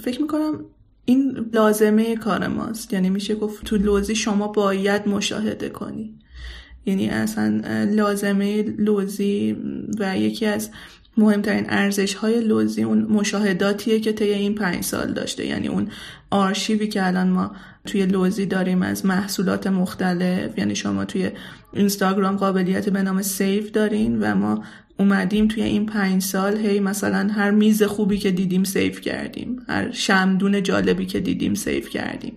فکر می‌کنم این لازمه کار ماست. یعنی میشه گفت تو لوزی شما باید مشاهده کنی. یعنی اصلا لازمه لوزی و یکی از مهمترین ارزش های لوزی اون مشاهداتیه که طی این پنج سال داشته. یعنی اون آرشیوی که الان ما توی لوزی داریم از محصولات مختلف یعنی شما توی اینستاگرام قابلیت به نام save دارین و ما اومدیم توی این پنج سال هی مثلا هر میز خوبی که دیدیم save کردیم هر شمدون جالبی که دیدیم save کردیم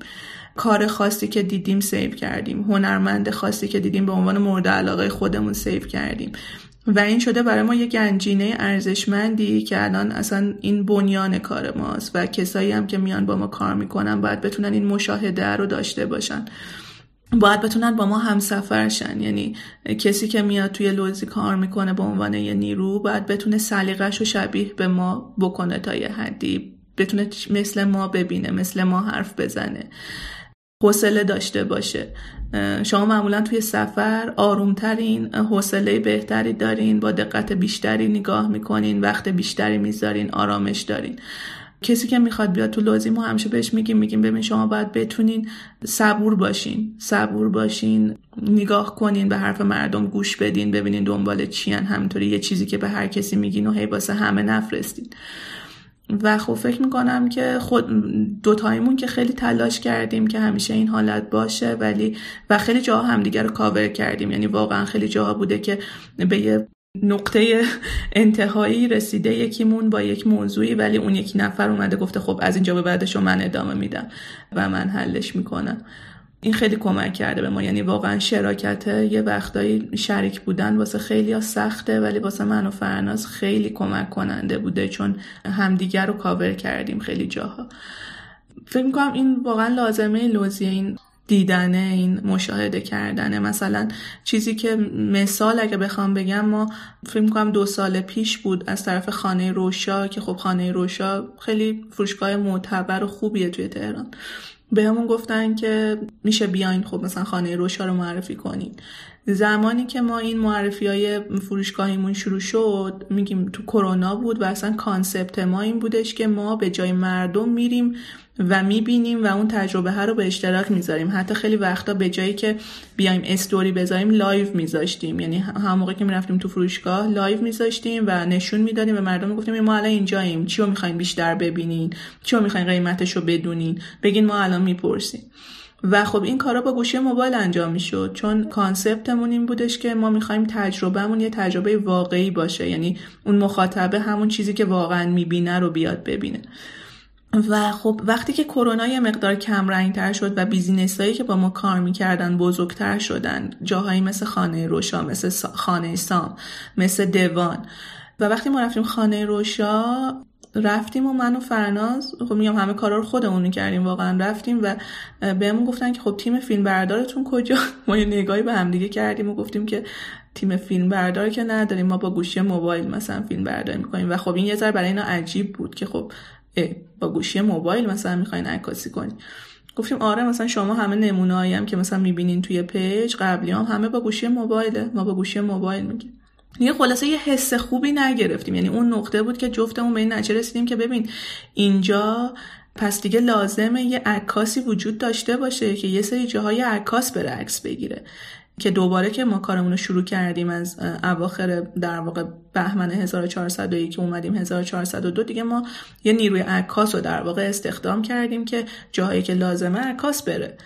کار خاصی که دیدیم سیف کردیم هنرمند خاصی که دیدیم به عنوان مورد علاقه خودمون سیف کردیم. و این شده برای ما یه گنجینه ارزشمندی که الان اصلا این بنیان کار ماست و کسایی هم که میان با ما کار می‌کنن باید بتونن این مشاهده رو داشته باشن. باید بتونن با ما همسفر شن. یعنی کسی که میاد توی لوزی کار می‌کنه به عنوان یه نیرو باید بتونه سلیقش رو شبیه به ما بکنه تا یه حدی. بتونه مثل ما ببینه مثل ما حرف بزنه. حوصله داشته باشه. شما معمولا توی سفر آرومترین حوصله بهتری دارین با دقت بیشتری نگاه می‌کنین وقت بیشتری می‌ذارین آرامش دارین. کسی که می‌خواد بیاد تو لوزی ما همیشه بهش میگیم میگیم ببین شما باید بتونین صبور باشین. صبور باشین نگاه کنین به حرف مردم گوش بدین ببینین دنبال چیان همینطوری یه چیزی که به هر کسی میگین و هی واسه همه نفرستین. و خب فکر می‌کنم که خود دوتایمون که خیلی تلاش کردیم که همیشه این حالت باشه ولی و خیلی جاها همدیگه رو کاور کردیم. یعنی واقعا خیلی جاها بوده که به یه نقطه انتهایی رسیده یکیمون با یک موضوعی ولی اون یکی نفر اومده گفته خب از اینجا به بعدش من ادامه میدم و من حلش می‌کنم. این خیلی کمک کرده به ما. یعنی واقعا شراکت یه وقتایی شریک بودن واسه خیلی ها سخته ولی واسه من و فرناز خیلی کمک کننده بوده چون همدیگر رو کاور کردیم خیلی جاها. فکر می‌کنم این واقعا لازمه لوزی این دیدنه این مشاهده کردنه. مثلا چیزی که مثال اگه بخوام بگم ما فکر می‌کنم دو سال پیش بود از طرف خانه روشا که خب خانه روشا خیلی فروشگاه معتبر و خوبیه توی تهران. بهمون گفتن که میشه بیاین خب مثلا خانه روشا رو معرفی کنین. زمانی که ما این معرفی های فروشگاهیمون شروع شد میگیم تو کرونا بود و اصلا concept ما این بودش که ما به جای مردم میریم و می‌بینیم و اون تجربه ها رو به اشتراک می‌ذاریم. حتی خیلی وقتا به جایی که بیایم استوری بذاریم live میذاشتیم. یعنی همون موقع که می‌رفتیم تو فروشگاه live میذاشتیم و نشون می‌دادیم به مردم می‌گفتیم ما الان اینجاییم. چی رو می‌خوایم بیشتر ببینین؟ چی رو می‌خواین قیمتش رو بدونین؟ بگین ما الان می‌پرسیم. و خب این کارا با گوشی موبایل انجام می‌شد. چون concept مون این بودش که ما می‌خوایم تجربهمون یه تجربه واقعی باشه. یعنی اون مخاطبه همون چیزی که واقعا می‌بینه رو بیاد ببینه. و خب وقتی که کرونا یه مقدار کم تر شد و بیزینس هایی که با ما کار می‌کردن بزرگتر شدن جاهایی مثل خانه روشا مثل خانه سام مثل دوان. و وقتی ما رفتیم خانه روشا رفتیم و من و فرناز خب میگم همه کارا رو خودمون کردیم واقعا رفتیم و بهمون گفتن که خب تیم فیلم بردارتون کجا؟ ما یه نگاهی به همدیگه کردیم و گفتیم که تیم فیلم بردار که نداریم ما با گوشی موبایل مثلا فیلم برداری می‌کنیم. و خب این یه ذره برای اینا عجیب بود که خب با گوشی موبایل مثلا می‌خواین عکاسی کنین. گفتیم آره مثلا شما همه نمونه هم که مثلا می‌بینین توی پیج قبلی هم همه با گوشی موبایله ما با گوشی موبایل میگیم. یه خلاصه یه حس خوبی نگرفتیم. یعنی اون نقطه بود که جفتمون به این نتیجه رسیدیم که ببین اینجا پس دیگه لازمه یه عکاسی وجود داشته باشه که یه سری جاهای عکاس بره عکس بگیره. که دوباره که ما کارمون رو شروع کردیم از اواخر در واقع بهمن 1401 که اومدیم 1402 دیگه ما یه نیروی عکاس رو در واقع استخدام کردیم که جاهایی که لازمه عکاس بره.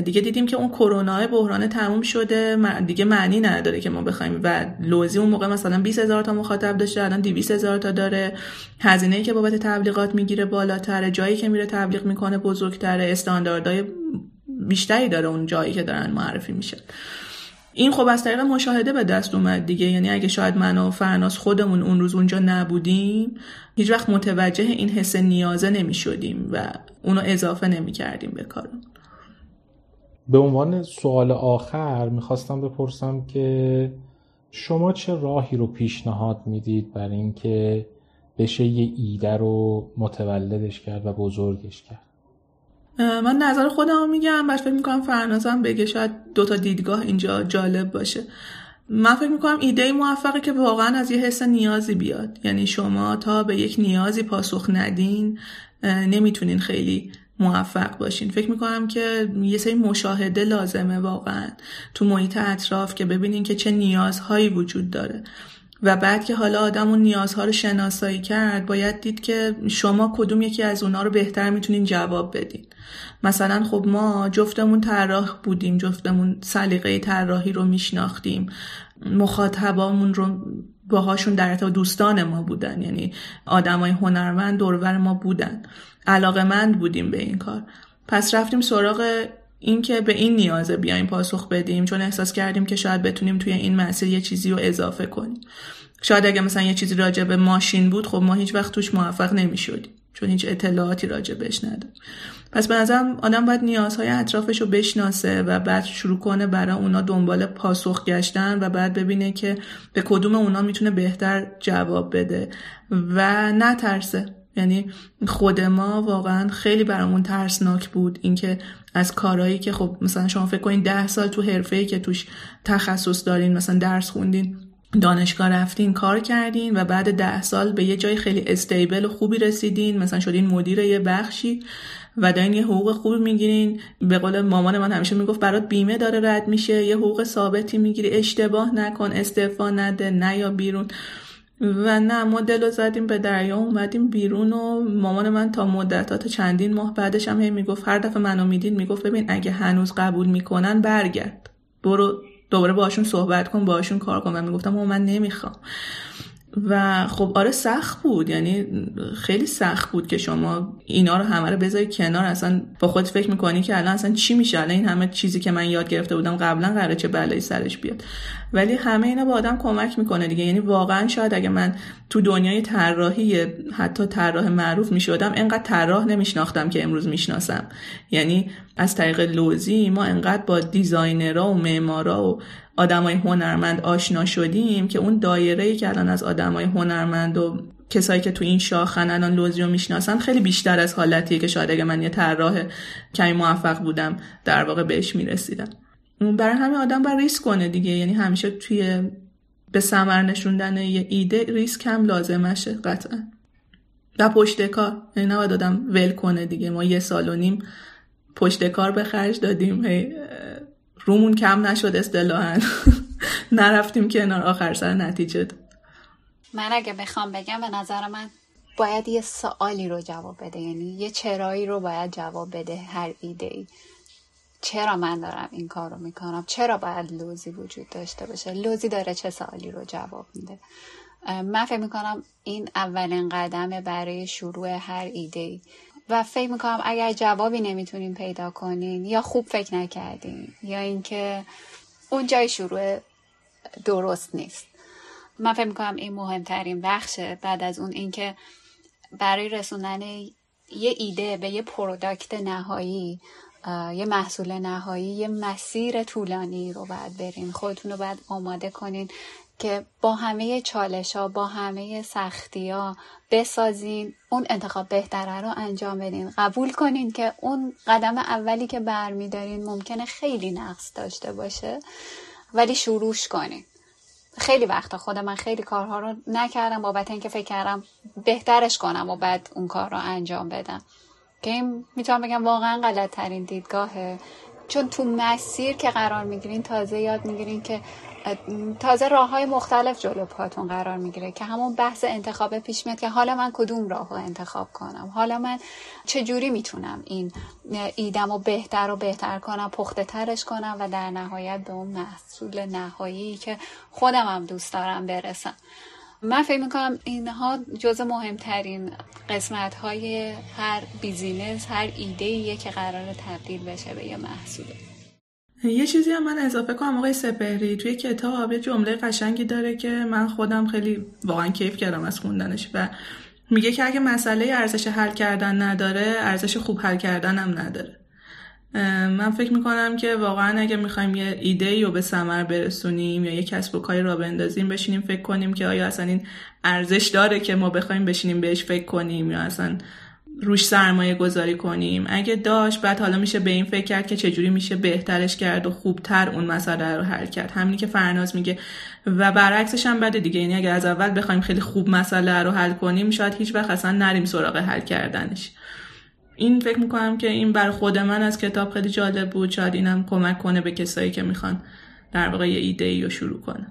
دیگه دیدیم که اون کرونا بحران تموم شده دیگه معنی نداره که ما بخوایم. و لوزی اون موقع مثلا 20 هزار تا مخاطب داشته الان 200 هزار تا داره. هزینه که بابت تبلیغات می‌گیره بالاتره جایی که میره تبلیغ می‌کنه بزرگتره استانداردهای بیشتری داره اون جایی که دارن معرفی میشه. این خب از طریق مشاهده به دست اومد دیگه. یعنی اگه شاید من و فرناس خودمون اون روز اونجا نبودیم هیچ وقت متوجه این حس نیازه نمی شدیم و اونو اضافه نمی کردیم به کارم به عنوان سوال آخر می‌خواستم بپرسم که شما چه راهی رو پیشنهاد می‌دید برای اینکه بشه یه ایده رو متولدش کرد و بزرگش کرد؟ من نظر خودم میگم بعد فکر می‌کنم فرنازم بگه شاید دوتا دیدگاه اینجا جالب باشه. من فکر می‌کنم ایده موفقه که واقعا از یه حس نیازی بیاد. یعنی شما تا به یک نیازی پاسخ ندین نمی‌تونین خیلی موفق باشین. فکر می‌کنم که یه سری مشاهده لازمه واقعا تو محیط اطراف که ببینین که چه نیازهایی وجود داره. و بعد که حالا آدم اون نیازها رو شناسایی کرد باید دید که شما کدوم یکی از اونا رو بهتر می‌تونین جواب بدین. مثلا خب ما جفتمون طراح بودیم جفتمون سلیقه طراحی رو میشناختیم. مخاطبامون رو باهاشون در ارتباط دوستان ما بودن. یعنی آدمای هنرمند دورور ما بودن. علاقه مند بودیم به این کار. پس رفتیم سراغ اینکه به این نیازه بیایم پاسخ بدیم چون احساس کردیم که شاید بتونیم توی این مسیر یه چیزی رو اضافه کنیم. شاید اگه مثلا یه چیزی راجع به ماشین بود خب ما هیچ وقت توش موفق نمی‌شدیم. چون هیچ اطلاعاتی راجع بهش نداریم پس به نظرم آدم باید نیازهای اطرافش رو بشناسه و بعد شروع کنه برای اونا دنبال پاسخ گشتن و بعد ببینه که به کدوم اونا می‌تونه بهتر جواب بده. و نترسه. یعنی خود ما واقعا خیلی برامون ترسناک بود اینکه از کارهایی که خب مثلا شما فکر کنین ده سال تو حرفه که توش تخصص دارین مثلا درس خوندین دانشگاه رفتین کار کردین و بعد ده سال به یه جای خیلی استیبل و خوبی رسیدین. مثلا شدین مدیر یه بخشی و دارین یه حقوق خوبی می‌گیرین. به قول مامان من همیشه می‌گفت برات بیمه داره رد میشه. یه حقوق ثابتی می‌گیری. اشتباه نکن استعفا نده نه یا بیرون. و نه ما دل زدیم به دریا اومدیم بیرون و مامان من تا مدتات چندین ماه بعدش هم هی می‌گفت هر دفعه منو می‌دید می‌گفت ببین اگه هنوز قبول می‌کنن برگرد. برو دوباره باشون صحبت کن باشون کار کن. و می‌گفتم من نمی‌خوام. و خب آره سخت بود. یعنی خیلی سخت بود که شما اینا رو همه رو بذاری کنار. اصلا با خود فکر می‌کنی که الان اصلا چی میشه؟ الان این همه چیزی که من یاد گرفته بودم قبلا قراره چه بلایی سرش بیاد. ولی همه اینا با آدم کمک می‌کنه دیگه. یعنی واقعا شاید اگه من تو دنیای طراحی حتی طراح معروف می‌شدم انقدر طراح نمیشناختم که امروز می‌شناسم. یعنی از طریق لوزی ما انقدر با دیزاینرها و معمارا و آدمای هنرمند آشنا شدیم که اون دایره ای که الان از آدمای هنرمند و کسایی که تو این شاخن الان لوزی رو می‌شناسن خیلی بیشتر از حالتیه که شاید اگه من یه طراح کمی موفق بودم در واقع بهش می‌رسیدم. برای همین آدم باید ریسک کنه دیگه. یعنی همیشه توی به سمر نشوندن یه ایده ریسک هم لازمشه قطعا. و پشت کار. یعنی نباید آدم ول کنه دیگه. ما یه سال و نیم پشت کار به خرج دادیم. رومون کم نشد اصطلاحا. نرفتیم کنار. آخر سر نتیجه من اگه بخوام بگم به نظر من باید یه سوالی رو جواب بده. یعنی یه چرایی رو باید جواب بده هر ایده ای چرا من دارم این کار رو می‌کنم؟ چرا باید لوزی وجود داشته باشه؟ لوزی داره چه سوالی رو جواب میده. من فکر می‌کنم این اولین قدمه برای شروع هر ایده ای و فکر می‌کنم اگر جوابی نمی‌تونین پیدا کنین یا خوب فکر نکردین یا اینکه اون جای شروع درست نیست. من فکر می‌کنم این مهمترین بخشه بعد از اون اینکه برای رسوندن یه ایده به یه پروداکت نهایی یه محصول نهایی یه مسیر طولانی رو باید برین. خودتون رو باید آماده کنین که با همه چالش ها با همه سختی ها بسازین. اون انتخاب بهتره رو انجام بدین. قبول کنین که اون قدم اولی که برمیدارین ممکنه خیلی نقص داشته باشه ولی شروعش کنین. خیلی وقتا خود من خیلی کارها رو نکردم بابت اینکه فکر کردم بهترش کنم و بعد اون کار رو انجام بدم. که این می‌تونم بگم واقعا غلط ترین دیدگاهه. چون تو مسیر که قرار می‌گیرین تازه یاد می‌گیرین که تازه راه های مختلف جلو پاتون قرار می‌گیره که همون بحث انتخاب پیش میاد که حالا من کدوم راه رو انتخاب کنم؟ حالا من چجوری می‌تونم این ایدم رو بهتر و بهتر کنم پخته ترش کنم و در نهایت به اون محصول نهایی که خودم هم دوست دارم برسم؟ من فکر می‌کنم اینها جز مهمترین قسمت های هر بیزینس هر ایده که قرار تبدیل بشه به یه محصوله یه چیزی هم من اضافه کنم آقای سپهری توی کتاب یه جمله قشنگی داره که من خودم خیلی واقعا کیف کردم از خوندنش و میگه که اگه مسئله ارزش حل کردن نداره ارزش خوب حل کردن هم نداره. من فکر می‌کنم که واقعا اگه می‌خوایم یه ایده رو به ثمر برسونیم یا یه کسب و کاری را بندازیم بشینیم فکر کنیم که آیا اصلا این ارزش داره که ما بخوایم بشینیم بهش فکر کنیم یا اصلا روش سرمایه گذاری کنیم. اگه داشت بعد حالا میشه به این فکر کرد که چجوری میشه بهترش کرد و خوبتر اون مسئله رو حل کرد. همینی که فرناز میگه. و برعکسش هم بده دیگه. یعنی اگر از اول بخوایم خیلی خوب مسئله رو حل کنیم شاید هیچ وقت اصلا نریم سراغ حل کردنش. این فکر می‌کنم که این بر خود من از کتاب خیلی جالب بود. شاید اینم کمک کنه به کسایی که می‌خوان در واقع یه ایده ای رو شروع کنن.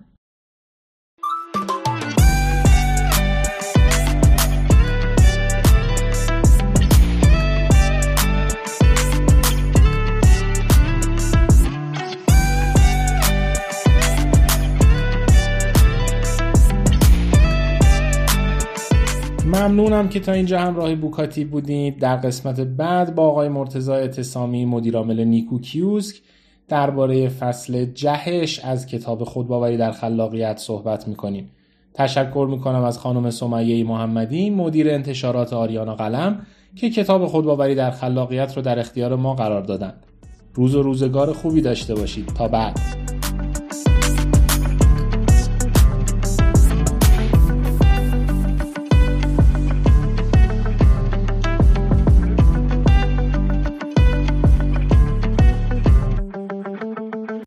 ممنونم که تا اینجا همراه بوکاتی بودید. در قسمت بعد با آقای مرتضی اتسامی مدیرعامل نیکو کیوسک درباره فصل جهش از کتاب خودباوری در خلاقیت صحبت می‌کنیم. تشکر می‌کنم از خانم سمیه محمدی مدیر انتشارات آریانا قلم که کتاب خودباوری در خلاقیت رو در اختیار ما قرار دادن. روز و روزگار خوبی داشته باشید. تا بعد.